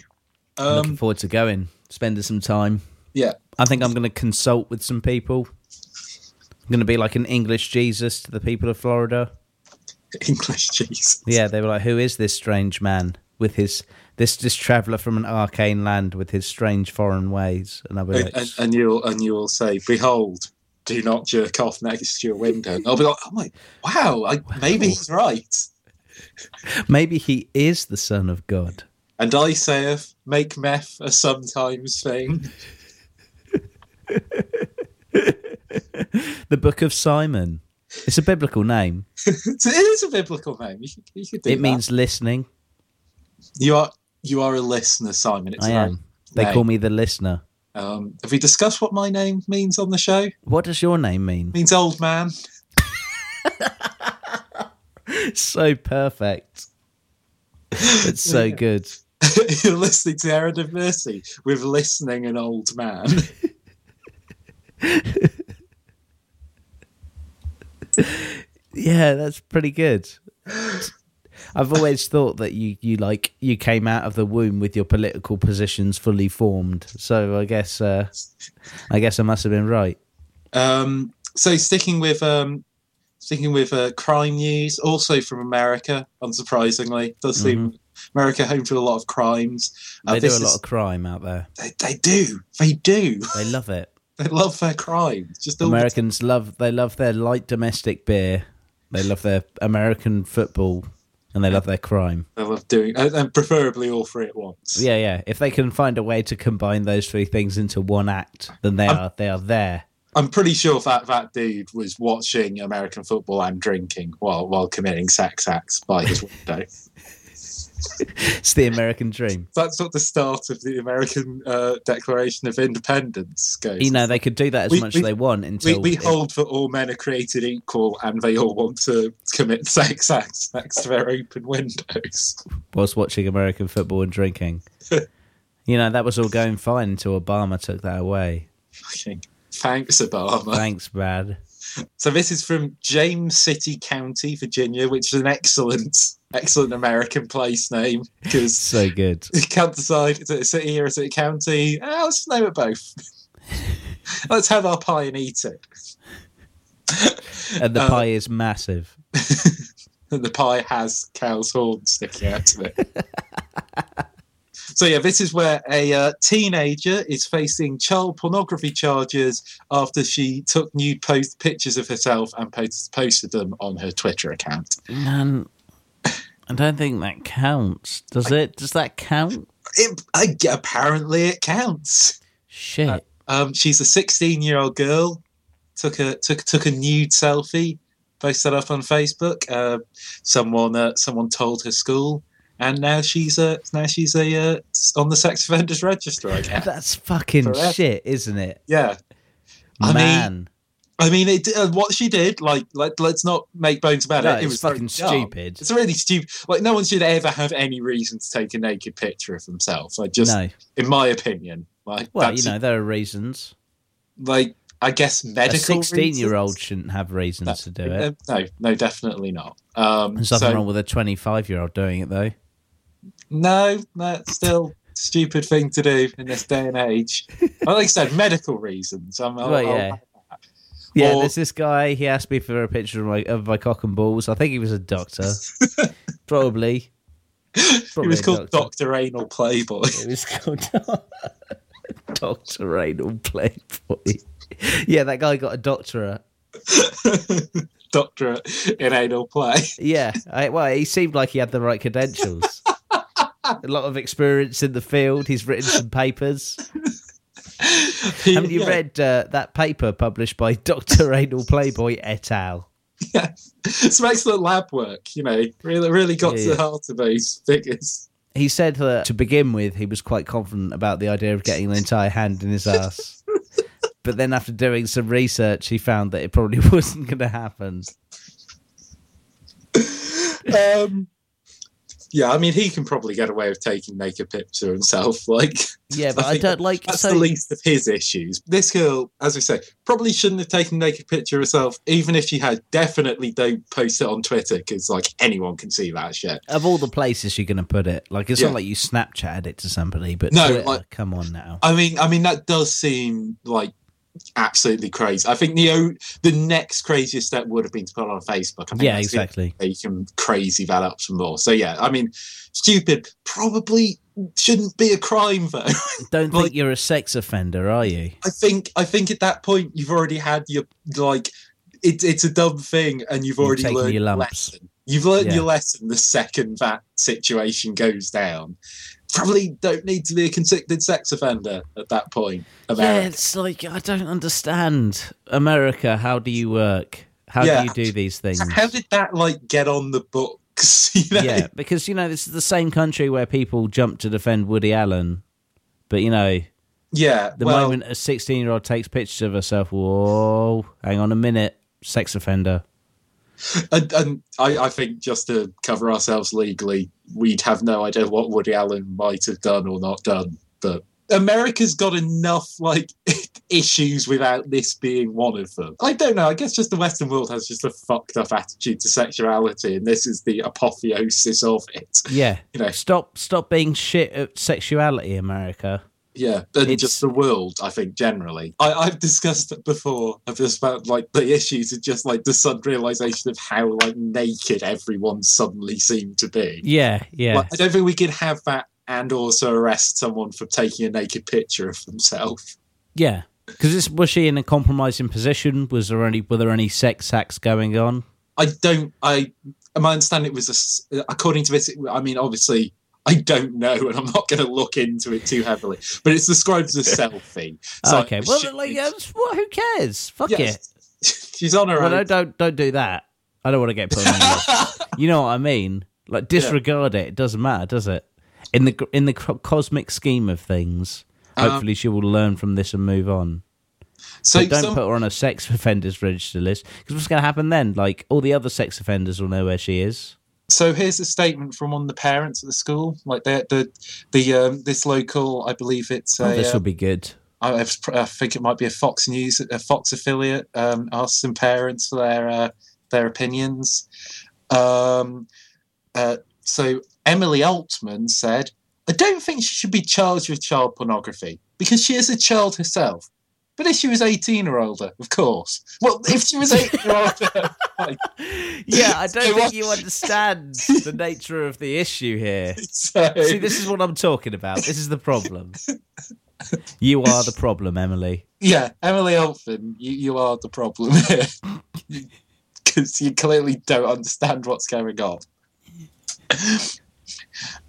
Looking Um, forward to going, spending some time. yeah. I think I'm going to consult with some people. I'm going to be like an English Jesus to the people of Florida. English Jesus. Yeah, they were like, "Who is this strange man with his this this traveller from an arcane land with his strange foreign ways?" And I'll be like, and, and you'll and you will say, "Behold, do not jerk off next to your window." And I'll be like, "Oh my, wow! I, maybe he's right." (laughs) "Maybe he is the son of God." And I saith, "Make meth a sometimes thing." (laughs) The Book of Simon. It's a biblical name. (laughs) it is a biblical name. You could, you could do It that. means listening. you are you are a listener, Simon. It's I am. They name. call me the listener. Um, have we discussed what my name means on the show? What does your name mean? It means old man. (laughs) so perfect. It's so Yeah. good. (laughs) You're listening to Errand of Mercy with listening an old man. (laughs) Yeah, that's pretty good. I've always thought that you, you like you came out of the womb with your political positions fully formed. So I guess uh, I guess I must have been right. Um, so sticking with um, sticking with uh, crime news, also from America, unsurprisingly, does seem America home to a lot of crimes. Uh, Mm-hmm. They do a lot is- of crime out there. They, they do. They do. They love it. They love their crime. Just all the Americans love they love their light domestic beer. They love their American football, and they love their crime. They love doing, and and preferably all three at once. Yeah, yeah. If they can find a way to combine those three things into one act, then they are they are there. I'm pretty sure that that dude was watching American football and drinking while while committing sex acts by his (laughs) window. It's the American dream. That's not the start of the American uh, Declaration of Independence goes. You know, they could do that as We- much we- as they want until we hold that all men are created equal and they all want to commit sex acts next to their open windows. whilst watching American football and drinking. (laughs) you know, that was all going fine until Obama took that away. Thanks, Obama. Thanks, Brad. So this is from James City County, Virginia, which is an excellent, excellent American place name because So good. you (laughs) can't decide is it a city or is it a county. Ah, let's just name it both. (laughs) let's have our pie and eat it. And the Uh, pie is massive. (laughs) and the pie has cow's horn sticking out of it. So yeah, this is where a uh, teenager is facing child pornography charges after she took nude post pictures of herself and post- posted them on her Twitter account. Man, I don't think that counts. Does it? Does that count? It, I, apparently, it counts. Shit. Um, she's a 16 year old girl. Took a took took a nude selfie, posted up on Facebook. Uh, someone uh, someone told her school, and now she's a now she's a uh, on the sex offenders register. I guess. That's fucking Forever. shit, isn't it? Yeah, I mean, Man. I mean, it, uh, what she did, like, like, let's not make bones about No, it. It was fucking dumb. stupid. It's really stupid. Like, no one should ever have any reason to take a naked picture of themselves. Like, just no. in my opinion, like, Well, you know, there are reasons. like, I guess medical. A 16 year old shouldn't have reasons to do it. No, no, definitely not. Um, There's nothing so- wrong with a 25 year old doing it, though. No, that's still a stupid thing to do in this day and age. Well, like I said, medical reasons. I'm, I'll, I'll- yeah. Yeah, Or- there's this guy. He asked me for a picture of my of my cock and balls. I think he was a doctor, (laughs) probably. it Probably was called doctor. Anal Playboy. It was called (laughs) Doctor Anal Playboy. Yeah, that guy got a doctorate. (laughs) doctorate in anal play. Yeah, I, well, he seemed like he had the right credentials. A lot of experience in the field. He's written some papers. Haven't you Yeah. read uh, that paper published by (laughs) Dr. Anal Playboy et al? Yeah. Some excellent lab work, you know, really, really got Yeah, to the heart of those figures. He said that to begin with, he was quite confident about the idea of getting an entire hand in his ass. (laughs) but then after doing some research, he found that it probably (laughs) wasn't going to happen. Um, yeah, I mean, he can probably get away with taking naked picture of himself. (laughs) Like, Yeah, but I, think don't like. That's so, the least of his issues. This girl, as I say, probably shouldn't have taken naked picture of herself, even if she had. Definitely don't post it on Twitter because, like, anyone can see that shit. Of all the places you're going to put it, like it's Yeah. not like you Snapchatted it to somebody, but No, Twitter, like- come on now. I mean, I mean that does seem like absolutely crazy. I think the o- the next craziest step would have been to put it on Facebook. Yeah, exactly. You can crazy that up some more. So yeah, I mean, stupid probably shouldn't be a crime though. (laughs) Don't like- think you're a sex offender, are you? I think I think at that point you've already had your like it's it's a dumb thing and you've already learned your your lumps. lesson. You've learned Yeah. your lesson the second that situation goes down. Probably don't need to be a convicted sex offender at that point. Yeah, it's like I don't understand America. How do you work? How Yeah. do you do these things? How did that like get on the books? (laughs) You know? yeah, because you know this is the same country where people jump to defend Woody Allen, but you know yeah. the well, moment a sixteen-year-old takes pictures of herself, whoa, hang on a minute, sex offender. And, and I, I think just to cover ourselves legally, we'd have no idea what Woody Allen might have done or not done. But America's got enough like (laughs) issues without this being one of them. I don't know. I guess just the Western world has just a fucked up attitude to sexuality, and this is the apotheosis of it. Yeah, (laughs) You know, stop, stop being shit at sexuality, America. Yeah, and It's- just the world, I think, generally. I, I've discussed it before. I've just about like the issues of just like the sudden realization of how like naked everyone suddenly seemed to be. Yeah, yeah. Like, I don't think we could have that and also arrest someone for taking a naked picture of themselves. Yeah, because was she in a compromising position? Was there any were there any sex acts going on? I don't. I my understanding it was a according to this. I mean, obviously. I don't know, and I'm not going to look into it too heavily. But it's described as a selfie. (laughs) So okay, well, assume like, well, who cares? Fuck it. (laughs) she's on her Well, own. no, don't don't do that. I don't want to get put on. (laughs) you know what I mean? Like disregard it. It doesn't matter, does it? In the in the cosmic scheme of things, Um, hopefully she will learn from this and move on. So But don't some- put her on a sex offenders register list because what's going to happen then? Like all the other sex offenders will know where she is. So here's a statement from one of the parents at the school. Like the the the um, this local, I believe it's Oh, a. this uh, will be good. I, I think it might be a Fox News, a Fox affiliate. Um, asked some parents for their uh, their opinions. Um, uh, so Emily Altman said, "I don't think she should be charged with child pornography because she is a child herself." But if she was 18 or older, of course. Well, if she was 18 or older, (laughs) like, Yeah, I don't think you understand the nature of the issue here. (laughs) so, See, this is what I'm talking about. This is the problem. You are the problem, Emily. Yeah, Emily Altman, you, you are the problem here. (laughs) Because you clearly don't understand what's going on.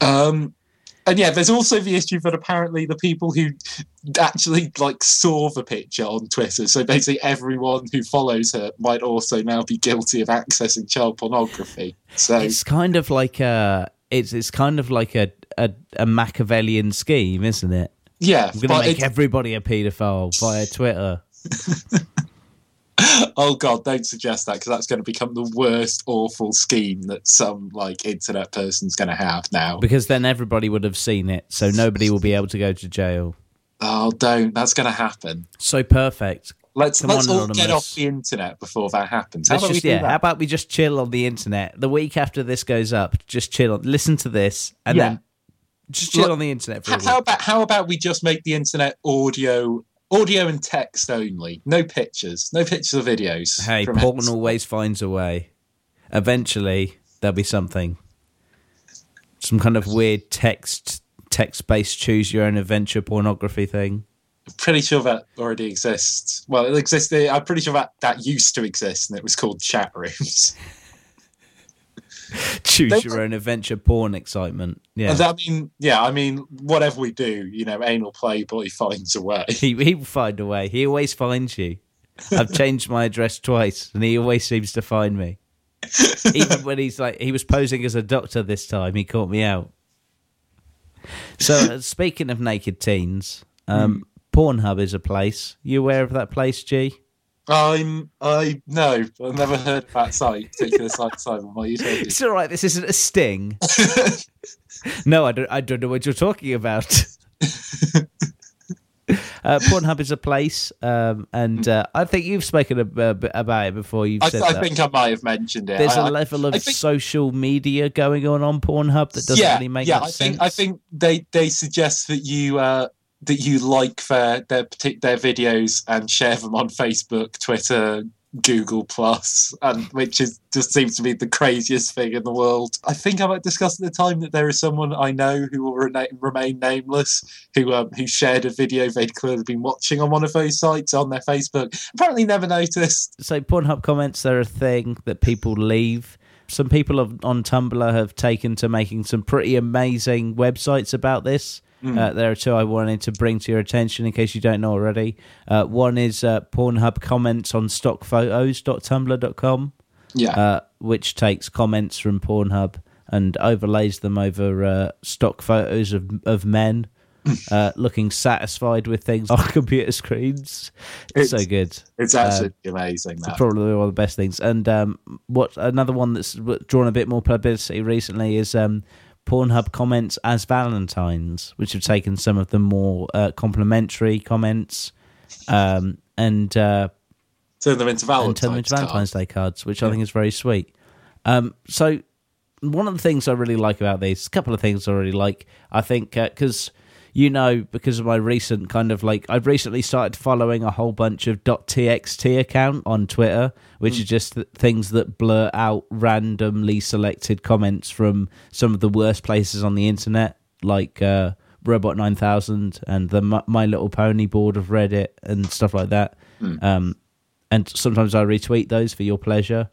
Um, and yeah, there's also the issue that apparently the people who actually like saw the picture on Twitter, so basically everyone who follows her might also now be guilty of accessing child pornography. So It's kind of like a it's it's kind of like a a, a Machiavellian scheme, isn't it? yeah, I'm going to make everybody a paedophile via Twitter. (laughs) oh god, don't suggest that because that's going to become the worst awful scheme that some like internet person's going to have now. Because then everybody would have seen it, so nobody will be able to go to jail. Oh, don't. That's going to happen. So perfect. Let's Come let's on, all get off the internet before that happens. How Let's about just we do yeah. How about we just chill on the internet? The week after this goes up, just chill on. Listen to this, and Yeah. then just chill Look, on the internet for a week. how about how about we just make the internet audio audio and text only? No pictures, no pictures or videos. Hey, it. always finds a way. Eventually, there'll be something. Some kind of weird text text based choose your own adventure pornography thing. I'm pretty sure that already exists. Well, it existed. I'm pretty sure that that used to exist, and it was called chat rooms. (laughs) (laughs) Choose They- your own adventure porn excitement. Yeah. I mean, yeah, I mean, whatever we do, you know, anal playboy finds a way. He he will find a way. He always finds you. I've changed my address twice, and he always seems to find me. Even when he's like, he was posing as a doctor this time, he caught me out. So, uh, speaking of naked teens, um, Pornhub is a place. You aware of that place, G? I'm, I no, I've never heard that site, particular site, Simon. What are you talking? It's all right. This isn't a sting. (laughs) no, I don't. I don't know what you're talking about. (laughs) Uh, Pornhub is a place, um, and uh, I think you've spoken a, a bit about it before. You've I, said I that. think I might have mentioned it. There's a a level of think- social media going on on Pornhub that doesn't yeah, really make sense. yeah. I sense. think I think they they suggest that you uh, that you like their their their videos and share them on Facebook, Twitter, Google Plus, and which is just seems to be the craziest thing in the world. I think I might discuss at the time that there is someone I know who will rena- remain nameless who um, who shared a video they'd clearly been watching on one of those sites on their Facebook. Apparently, never noticed. so. Pornhub comments are a thing that people leave. Some people on Tumblr have taken to making some pretty amazing websites about this. Hmm. Uh, there are two I wanted to bring to your attention in case you don't know already. Uh, one is uh, Pornhub comments on stockphotos.tumblr.com. Yeah. uh, which takes comments from Pornhub and overlays them over uh, stock photos of of men (laughs) uh, looking satisfied with things on (laughs) computer screens. It's so good. it's absolutely amazing. It's probably one of the best things. And um, what another one that's drawn a bit more publicity recently is um, Pornhub comments as Valentines, which have taken some of the more uh, complimentary comments um, and uh, Turn them into Valentine's. and turn them into. Valentine's Day cards, which I think is very sweet. Um, so one of the things I really like about these, a couple of things I really like, I think because you know because of my recent kind of like I've recently started following a whole bunch of .txt account on Twitter, which is just th- things that blur out randomly selected comments from some of the worst places on the internet, like. Uh, Robot 9000 and the My- My Little Pony board of Reddit and stuff like that. Um, and sometimes I retweet those for your pleasure.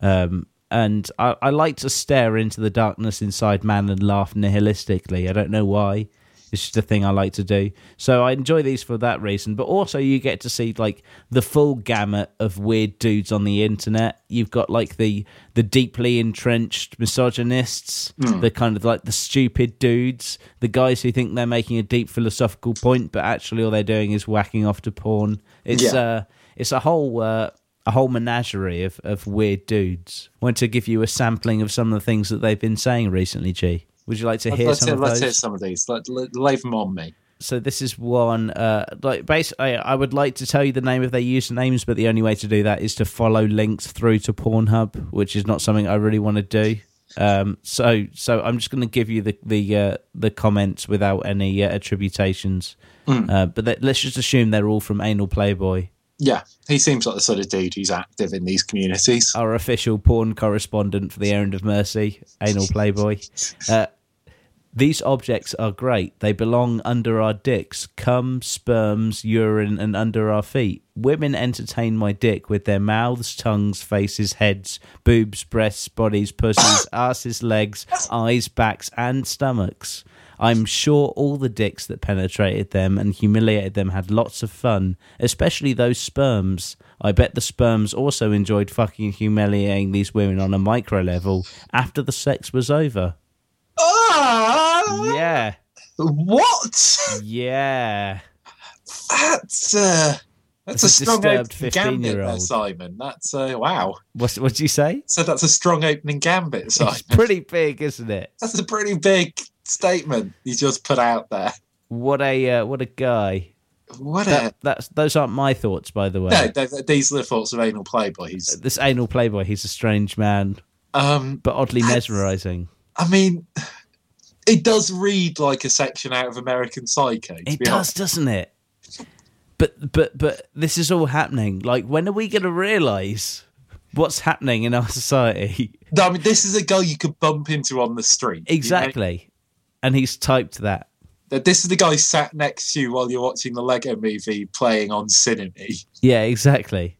Um, and I, I like to stare into the darkness inside man and laugh nihilistically. I don't know why. It's just a thing I like to do. So I enjoy these for that reason. But also, you get to see like the full gamut of weird dudes on the internet. You've got like the the deeply entrenched misogynists, the kind of like the stupid dudes, the guys who think they're making a deep philosophical point, but actually all they're doing is whacking off to porn. It's Yeah. uh, it's a whole uh, a whole menagerie of, of weird dudes. want to give you a sampling of some of the things that they've been saying recently, G. Would you like to hear let's some hear, of let's those? hear some of these. Let, let, lay them on me. So this is one. Uh, like basically, I would like to tell you the name of their usernames, but the only way to do that is to follow links through to Pornhub, which is not something I really want to do. Um, so, so I'm just going to give you the the uh, the comments without any uh, attributations. Uh, but let- let's just assume they're all from Anal Playboy, Yeah, he seems like the sort of dude who's active in these communities. our official porn correspondent for the Errand of Mercy, Anal Playboy. (laughs) These objects are great. They belong under our dicks, cum, sperms, urine, and under our feet. Women entertain my dick with their mouths, tongues, faces, heads, boobs, breasts, bodies, pussies, (coughs) asses, legs, eyes, backs, and stomachs. I'm sure all the dicks that penetrated them and humiliated them had lots of fun, especially those sperms. I bet the sperms also enjoyed fucking humiliating these women on a micro level after the sex was over. Ah! Yeah. What? Yeah. That's uh, that's It's a a strong opening gambit there, Simon. That's uh, wow. What what did you say? So that's a strong opening gambit, Simon. It's pretty big, isn't it? That's a pretty big statement you just put out there. What a uh, what a guy. What a that's those aren't my thoughts, by the way. no, th- th- these are the thoughts of anal playboy. He's This anal playboy, he's a strange man, um, but oddly mesmerizing. I mean, it does read like a section out of American Psycho. It does, honest. doesn't it? But but but this is all happening. Like, when are we going to realize what's happening in our (laughs) society? No, I mean, this is a guy you could bump into on the street. you know? Exactly. And he's typed that. This is the guy sat next to you while you're watching the Lego movie playing on Cinime. Yeah, exactly.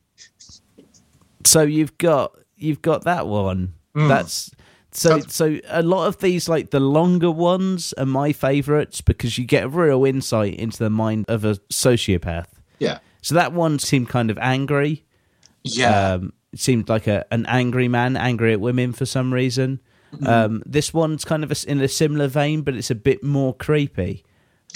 So you've got you've got that one. Hmm. That's So, Um, so a lot of these, like the longer ones, are my favourites because you get a real insight into the mind of a sociopath. Yeah. So that one seemed kind of angry. Yeah. Um, it seemed like a an angry man, angry at women for some reason. Mm-hmm. Um, this one's kind of a, in a similar vein, but it's a bit more creepy,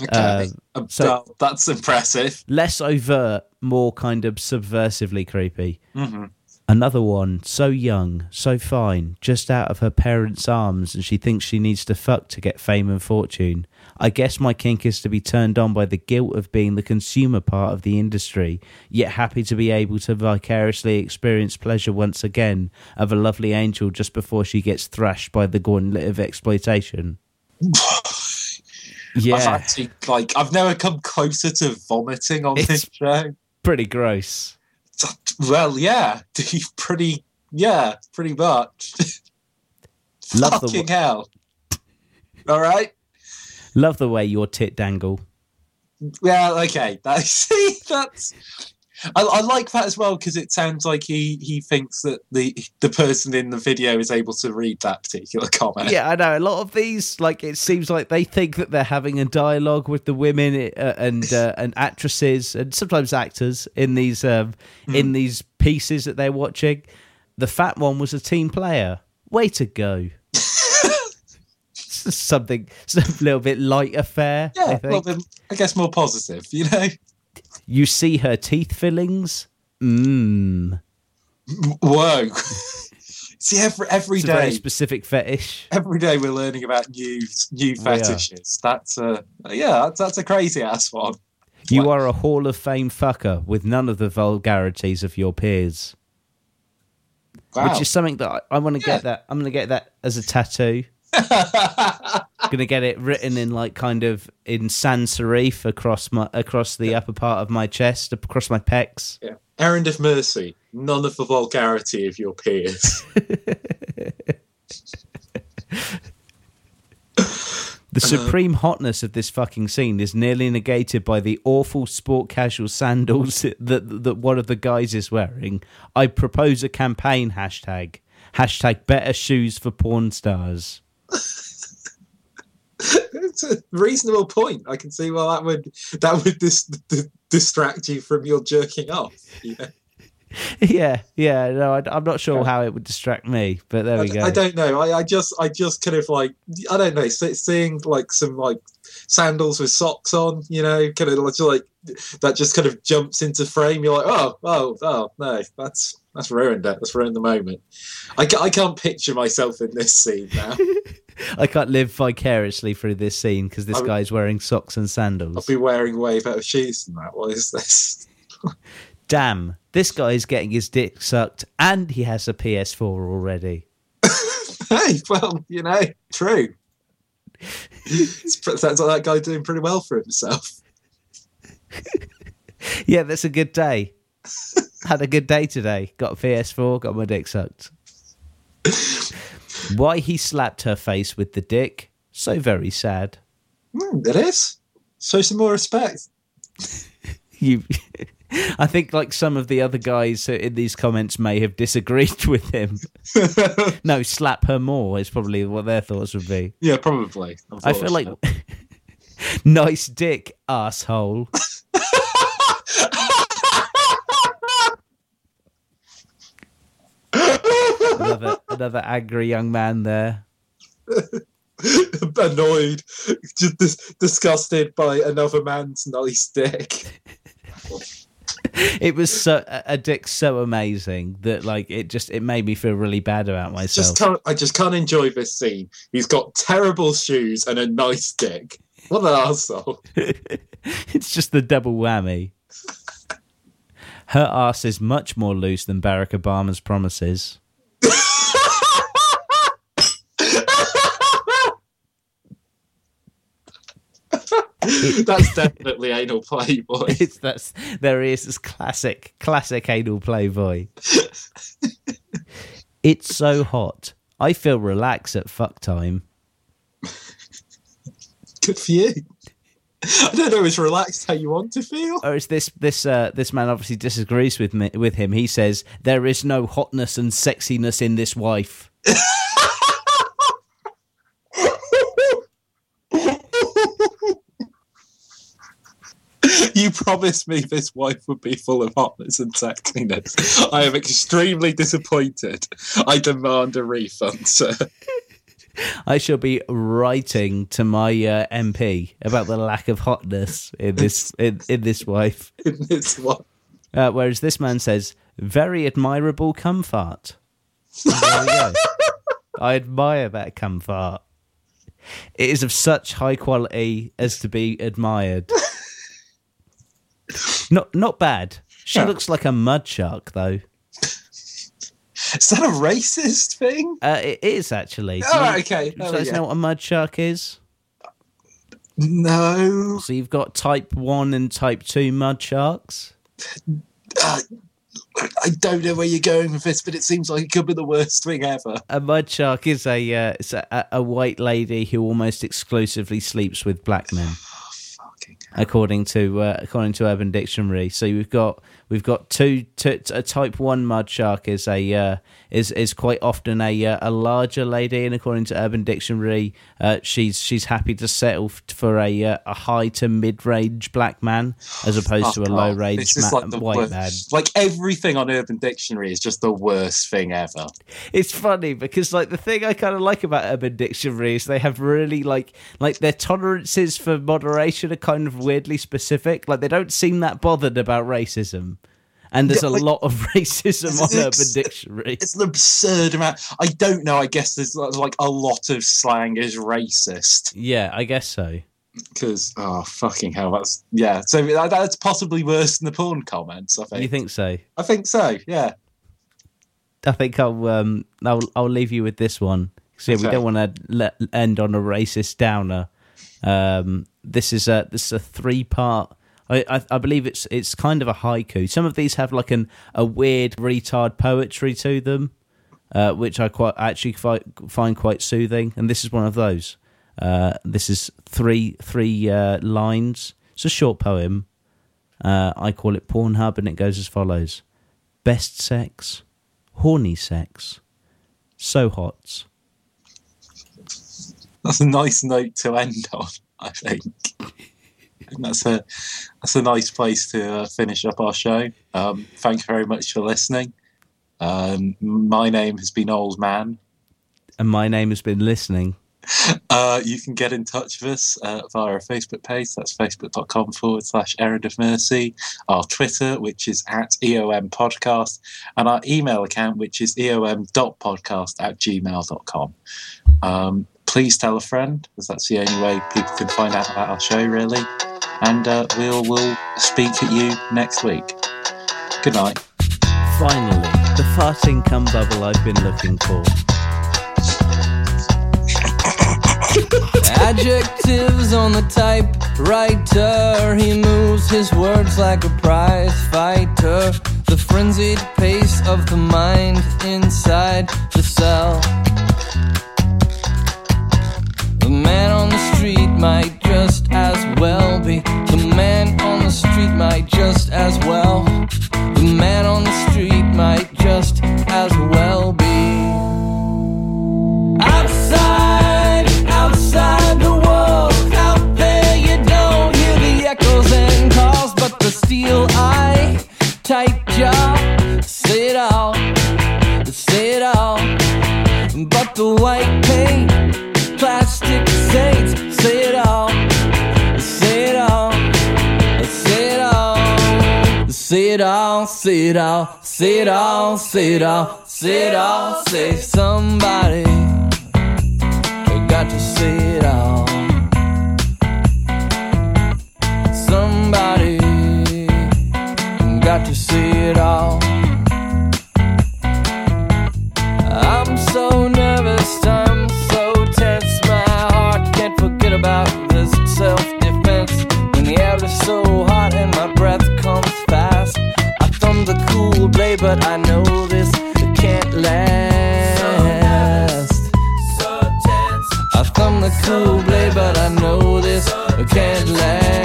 okay. Um, so- that's impressive. less overt, more kind of subversively creepy. hmm Another one, so young, so fine, just out of her parents' arms, and she thinks she needs to fuck to get fame and fortune. I guess my kink is to be turned on by the guilt of being the consumer part of the industry, yet happy to be able to vicariously experience pleasure once again of a lovely angel just before she gets thrashed by the gauntlet of exploitation. (sighs) I've Yeah, actually like I've never come closer to vomiting on It's- this show. pretty gross. Well, yeah, (laughs) pretty, yeah, pretty much. (laughs) Love the Fucking hell! All right, Love the way your tit dangle. yeah, okay. That, (laughs) see, that's. I, I like that as well because it sounds like he he thinks that the the person in the video is able to read that particular (laughs) comment. Yeah, I know. A lot of these, like, it seems like they think that they're having a dialogue with the women uh, and uh, (laughs) and actresses and sometimes actors in these um, in these pieces that they're watching. The fat one was a team player. Way to go! (laughs) Something, a little bit light affair. I yeah. think. Well, then I guess more positive. You know. You see her teeth fillings. Mmm. Whoa. (laughs) See, every every It's day, specific fetish. every day we're learning about new new fetishes. That's a yeah, that's, that's a crazy ass one. You are a Hall of Fame fucker with none of the vulgarities of your peers. Wow. which is something that I, I want to get that. I'm going to get that as a tattoo. (laughs) going to get it written in like kind of in sans serif across my across the upper part of my chest, across my pecs. yeah. Errand of mercy. None of the vulgarity of your peers. (laughs) The uh, supreme hotness of this fucking scene is nearly negated by the awful sport casual sandals (laughs) that that one of the guys is wearing. I propose a campaign hashtag hashtag better shoes for porn stars. It's a reasonable point. I can see why that would that would dis- d- distract you from your jerking off. Know? (laughs) yeah, yeah. No, I, am not sure how it would distract me, but there we I, go. I don't know. I, I just I just kind of like I don't know. Seeing like some like sandals with socks on, you know, kind of like, that just kind of jumps into frame. You're like, oh, oh, oh, no, that's that's ruined it. That's ruined the moment. I, I can't picture myself in this scene now. (laughs) I can't live vicariously through this scene because this I would- guy's wearing socks and sandals. I'll be wearing way better shoes than that. What is this? (laughs) Damn, this guy is getting his dick sucked and he has a PS4 already. (laughs) hey, well, you know, true. Sounds like that guy doing pretty well for himself. (laughs) Yeah, that's a good day. Had a good day today. Got a PS4, got my dick sucked. Why he slapped her face with the dick? So very sad. Hmm, it is. Show some more respect. (laughs) You, (laughs) I think like some of the other guys in these comments may have disagreed (laughs) with him. (laughs) No, slap her more is probably what their thoughts would be. yeah, probably. I feel like nice dick, asshole. another another angry young man there. annoyed, just dis- disgusted by another man's nice dick. (laughs) It was so a dick so amazing that like it just it made me feel really bad about myself. Just. I just can't enjoy this scene. He's got terrible shoes and a nice dick. What an asshole! (laughs) it's just the double whammy. Her ass is much more loose than Barack Obama's promises. (laughs) (laughs) That's definitely anal playboy. It's that's there he is this classic classic anal playboy. (laughs) it's so hot. I feel relaxed at fuck time. Good for you. I don't know. It's relaxed how you want to feel. Or is this this uh, this man obviously disagrees with me with him. He says there is no hotness and sexiness in this wife. (laughs) (laughs) you promised me this wife would be full of hotness and sexiness. I am extremely disappointed. I demand a refund, (laughs) sir. I shall be writing to my uh, MP about the lack of hotness in this in, in this wife. (laughs) In this one. Uh, whereas this man says, "Very admirable cum fart." There we go. I admire that cum fart. It is of such high quality as to be admired. (laughs) not not bad. She Yeah. looks like a mud shark, though. Is that a racist thing? Uh, it is actually. Do Oh, you- okay. Do you Oh, know what a mud shark is? No. So you've got type one and type two mud sharks. Uh, I don't know where you're going with this, but it seems like it could be the worst thing ever. A mud shark is a uh, it's a, a white lady who almost exclusively sleeps with black men, according to uh, according to Urban Dictionary. So we've got we've got two, two a type one mud shark is a uh, is is quite often a uh, a larger lady, and according to Urban Dictionary, uh, she's she's happy to settle f- for a uh, a high to mid range black man as opposed to a low range ma- like white worst. man. Like everything on Urban Dictionary is just the worst thing ever. it's funny because like the thing I kind of like about Urban Dictionary is they have really like like their tolerances for moderation are kind of weirdly specific. Like they don't seem that bothered about racism, and there's a like- lot of (laughs) racism on Urban Dictionary. It's an absurd amount. I don't know. I guess there's like a lot of slang is racist Yeah, I guess so. because oh fucking hell, that's yeah. So that, that's possibly worse than the porn comments. I think. You think so? I think so. Yeah. I think I'll um I'll I'll leave you with this one. So we don't want to let end on a racist downer. Um, this is a this is a three part. I, I believe it's it's kind of a haiku. Some of these have like an a weird retard poetry to them, uh, which I quite actually fi- find quite soothing. And this is one of those. Uh, this is three three uh, lines. It's a short poem. Uh, I call it Pornhub, and it goes as follows: Best sex, horny sex, so hot. That's a nice note to end on. I think. (laughs) Think that's a that's a nice place to uh, finish up our show. Um, thank you very much for listening. Um, my name has been Old Man. And my name has been listening. (laughs) Uh, you can get in touch with us uh, via our Facebook page. That's facebook.com forward slash errand of mercy. Our Twitter, which is at EOM podcast, and our email account, which is eom.podcast at gmail.com. Um, please tell a friend, because that's the only way people can find out about our show, really. And uh, we'll, we'll speak at you next week. Good night. Finally, the farting income bubble I've been looking for. Adjectives on the typewriter. He moves his words like a prize fighter. The frenzied pace of the mind inside the cell. The man on the street might man on the street might just as well. The man on the street might just as well be. Outside, outside the walls, out there you don't hear the echoes and calls, but the steel eye, tight Sit down, sit all, sit down, sit down, sit all, say somebody got to sit all. Somebody got to sit all. I'm so nervous, I'm so tense, my heart can't forget about this self defense. When the air is so hot and my breath. I'm the cool blade, but I know this can't last. So I've come the cool blade, but I know this can't last.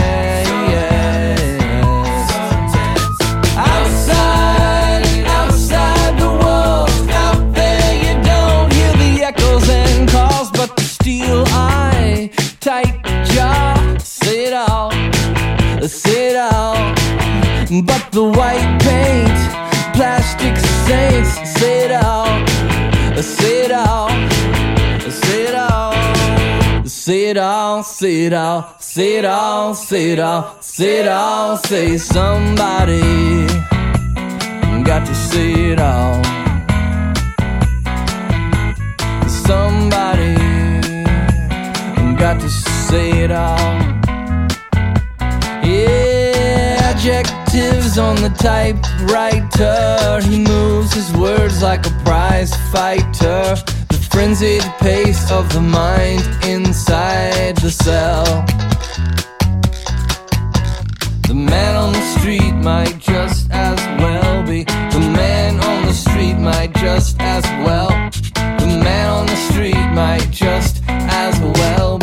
steel eye, tight jaw, say it all, say it all. But the white plastic saints. Say it out, say it out, say it out. Say it all, say it all, say it all, say it all, say it all, say somebody got to say it all. Somebody got to say it all. He's on the typewriter. He moves his words like a prize fighter. The frenzied pace of the mind inside the cell. The man on the street might just as well be. The man on the street might just as well. The man on the street might just as well be.